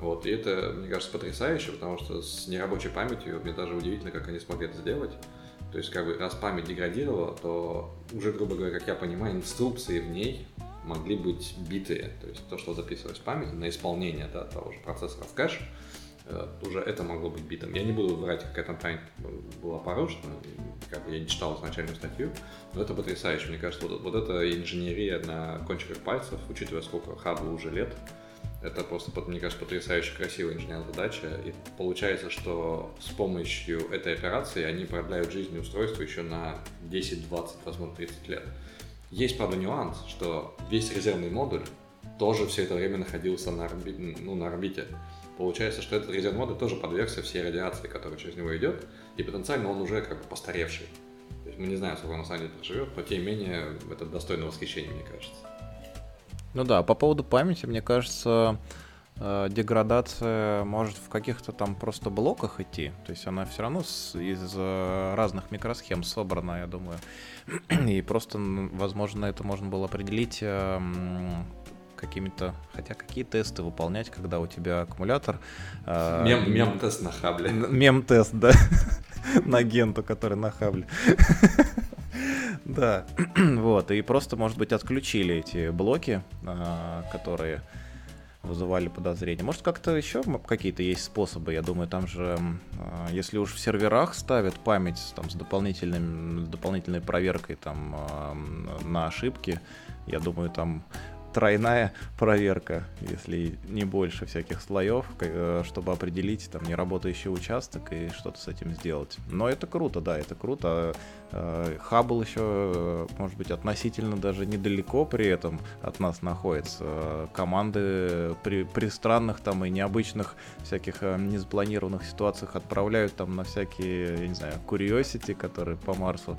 Вот, и это, мне кажется, потрясающе, потому что с нерабочей памятью мне даже удивительно, как они смогли это сделать. То есть, как бы, раз память деградировала, то уже, грубо говоря, как я понимаю, инструкции в ней могли быть битые. То есть то, что записывалось в память на исполнение да, того же процессора в кэш, э, уже это могло быть битым. Я не буду врать, какая там память была порушена, как я не читал изначальную статью, но это потрясающе. Мне кажется, вот, вот эта инженерия на кончиках пальцев, учитывая, сколько хабу уже лет, это просто, мне кажется, потрясающе красивая инженерная задача. И получается, что с помощью этой операции они продляют жизнь устройства еще на 10, 20, возможно, 30 лет. Есть, правда, нюанс, что весь резервный модуль тоже все это время находился на, орби... ну, на орбите. Получается, что этот резервный модуль тоже подвергся всей радиации, которая через него идет, и потенциально он уже как бы постаревший. То есть мы не знаем, сколько он на самом деле живет, но тем не менее это достойно восхищения, мне кажется. Ну да, по поводу памяти, мне кажется, деградация может в каких-то там просто блоках идти. То есть она все равно из э, разных микросхем собрана, я думаю. И просто, возможно, это можно было определить э, какими-то, хотя какие тесты выполнять, когда у тебя аккумулятор. Э, мем, мем-тест на хабле. Мем-тест, да, на генту, который на хабле. Да, вот, и просто, может быть, отключили эти блоки, э, которые вызывали подозрения. Может, как-то еще какие-то есть способы? Я думаю, там же, а, если уж в серверах ставят память там, с, дополнительным, дополнительной проверкой там, на ошибки, я думаю, там тройная проверка, если не больше всяких слоев, э, чтобы определить там неработающий участок и что-то с этим сделать. Но это круто, да, это круто. Э, Хаббл еще, э, может быть, относительно даже недалеко при этом от нас находится. Команды при, при странных там и необычных всяких незапланированных ситуациях отправляют там на всякие, я не знаю, Curiosity, который по Марсу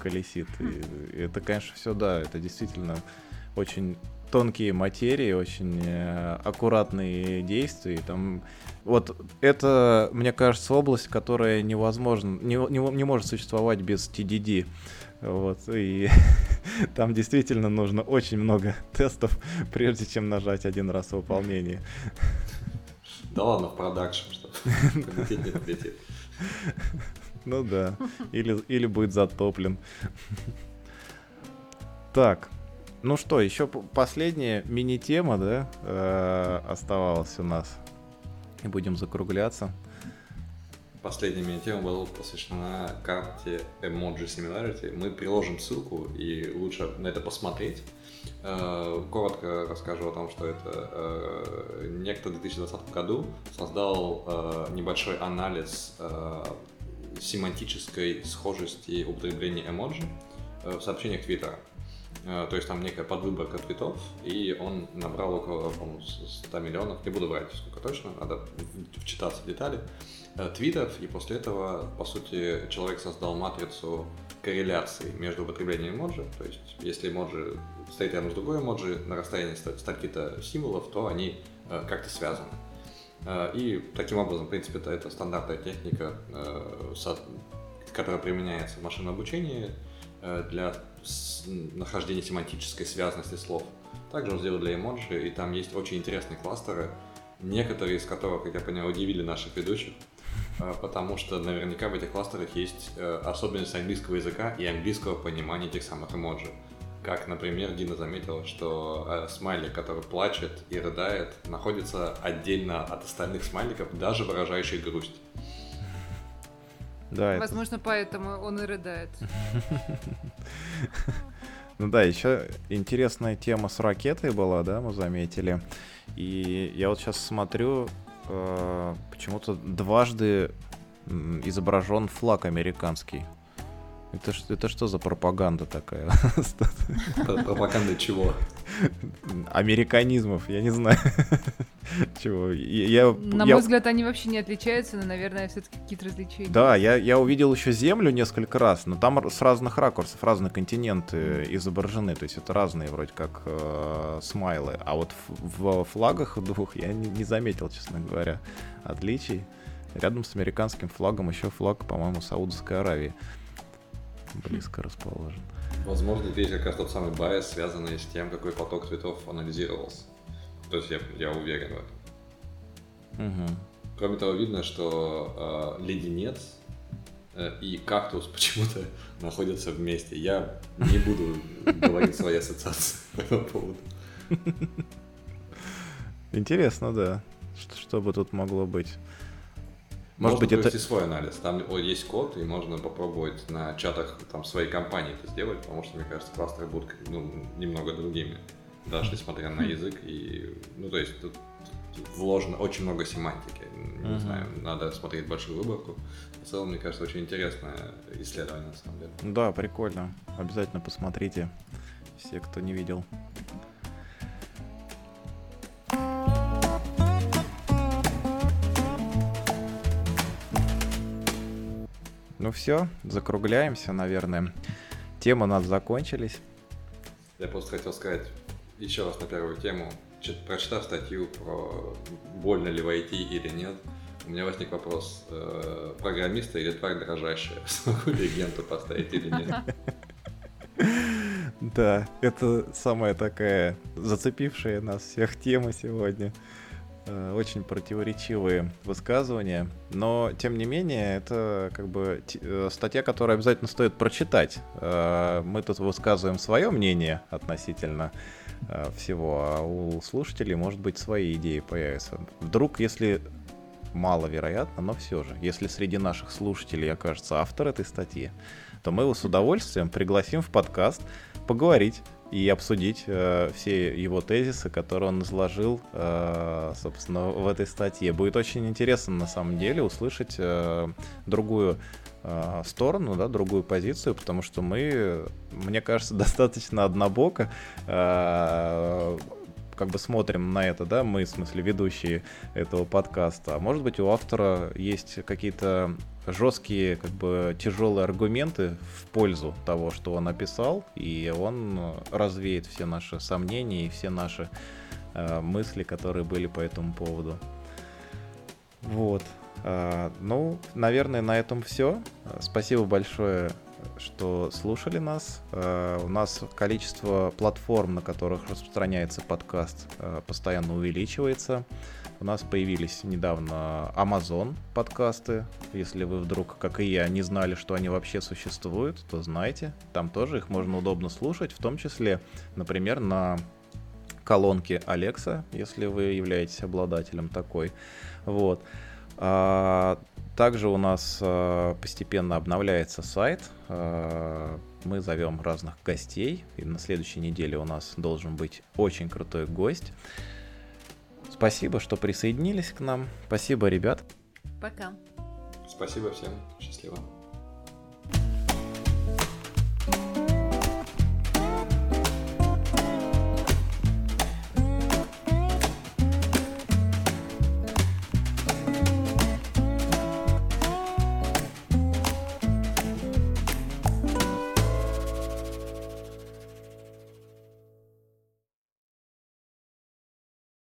колесит. И это, конечно, все, да, это действительно очень тонкие материи, очень э, аккуратные действия. Там вот это, мне кажется, область, которая невозможно, не, не, не может существовать без TDD. Вот, и там действительно нужно очень много тестов, прежде чем нажать один раз выполнение. Да ладно, в продакшн, что полетит, не полетит. Ну да, или, или будет затоплен. Так, ну что, еще последняя мини-тема, да, э, оставалась у нас. И будем закругляться. последняя мини-тема была посвящена карте Emoji Similarity. Мы приложим ссылку, и лучше на это посмотреть. Э, коротко расскажу о том, что это э, некто в 2020 году создал небольшой анализ семантической схожести употребления эмоджи в сообщениях Твиттера. То есть там некая подвыборка твитов, и он набрал около, по-моему, 100 миллионов, не буду врать сколько точно, надо вчитаться в детали, твитов, и после этого, по сути, человек создал матрицу корреляции между употреблением эмоджи, то есть если эмоджи стоит рядом с другой эмоджи на расстоянии стальки-то символов, то они э, как-то связаны. Э, и таким образом, в принципе, это, это стандартная техника, э, которая применяется в машинном обучении. э, для с, нахождения семантической связанности слов. Также он сделал для эмоджи, и там есть очень интересные кластеры, некоторые из которых, как я понял, удивили наших ведущих, э, потому что наверняка в этих кластерах есть э, особенность английского языка и английского понимания этих самых эмоджи. Как, например, Дина заметила, что э, смайлик, который плачет и рыдает, находится отдельно от остальных смайликов, даже выражающих грусть. Да, Возможно, это... поэтому он и рыдает. Ну да, еще интересная тема с ракетой была, да, мы заметили. И я вот сейчас смотрю, э, почему-то дважды изображен флаг американский. Это, это что за пропаганда такая? Пропаганда чего? Американизмов, я не знаю. Чего? Я, На я... мой взгляд, они вообще не отличаются, но, наверное, все-таки какие-то различия. Да, я, я увидел еще Землю несколько раз, но там с разных ракурсов, разные континенты изображены. То есть это разные вроде как э, смайлы. А вот в, в флагах двух я не, не заметил, честно говоря, отличий. Рядом с американским флагом еще флаг, по-моему, Саудовской Аравии близко расположен. Возможно, здесь как раз тот самый байс, связанный с тем, какой поток цветов анализировался. То есть я, я уверен в этом. Угу. Кроме того, видно, что э, леденец э, и кактус почему-то находятся вместе. Я не буду говорить свои ассоциации по этому поводу. Интересно, да. Что, что бы тут могло быть? Может можно быть, это... свой анализ. Там есть код, и можно попробовать на чатах там, своей компании это сделать, потому что, мне кажется, кластеры будут ну, немного другими, даже несмотря на язык. И, ну, то есть тут вложено очень много семантики. Не uh-huh. знаю, надо смотреть большую выборку. В целом, мне кажется, очень интересное исследование, на самом деле. Да, прикольно. Обязательно посмотрите, все, кто не видел. Ну все, закругляемся, наверное. Темы у нас закончились. Я просто хотел сказать еще раз на первую тему. Прочитав статью про больно ли войти или нет, у меня возник вопрос, э, программиста или тварь дрожащая, смогу ли генту поставить или нет? Да, это самая такая зацепившая нас всех тема сегодня. Э, очень противоречивые высказывания, но тем не менее это как бы э, статья, которую обязательно стоит прочитать. Э, мы тут высказываем свое мнение относительно всего, а у слушателей может быть свои идеи появятся. Вдруг, если маловероятно, но все же, если среди наших слушателей окажется автор этой статьи, то мы его с удовольствием пригласим в подкаст поговорить и обсудить э, все его тезисы, которые он изложил, э, собственно, в этой статье. Будет очень интересно, на самом деле, услышать э, другую э, сторону, да, другую позицию, потому что мы, мне кажется, достаточно однобоко э, как бы смотрим на это, да, мы, в смысле, ведущие этого подкаста. А может быть, у автора есть какие-то жесткие, как бы тяжелые аргументы в пользу того, что он написал, и он развеет все наши сомнения и все наши э, мысли, которые были по этому поводу. Вот. Э, ну, наверное, на этом все. Спасибо большое, что слушали нас. Э, у нас количество платформ, на которых распространяется подкаст, э, постоянно увеличивается. У нас появились недавно Amazon подкасты. Если вы вдруг, как и я, не знали, что они вообще существуют, то знайте. Там тоже их можно удобно слушать, в том числе, например, на колонке Alexa, если вы являетесь обладателем такой. Вот. Также у нас а, постепенно обновляется сайт. Мы зовем разных гостей. И на следующей неделе у нас должен быть очень крутой гость. Спасибо, что присоединились к нам. Спасибо, ребят. Пока. Спасибо всем. Счастливо.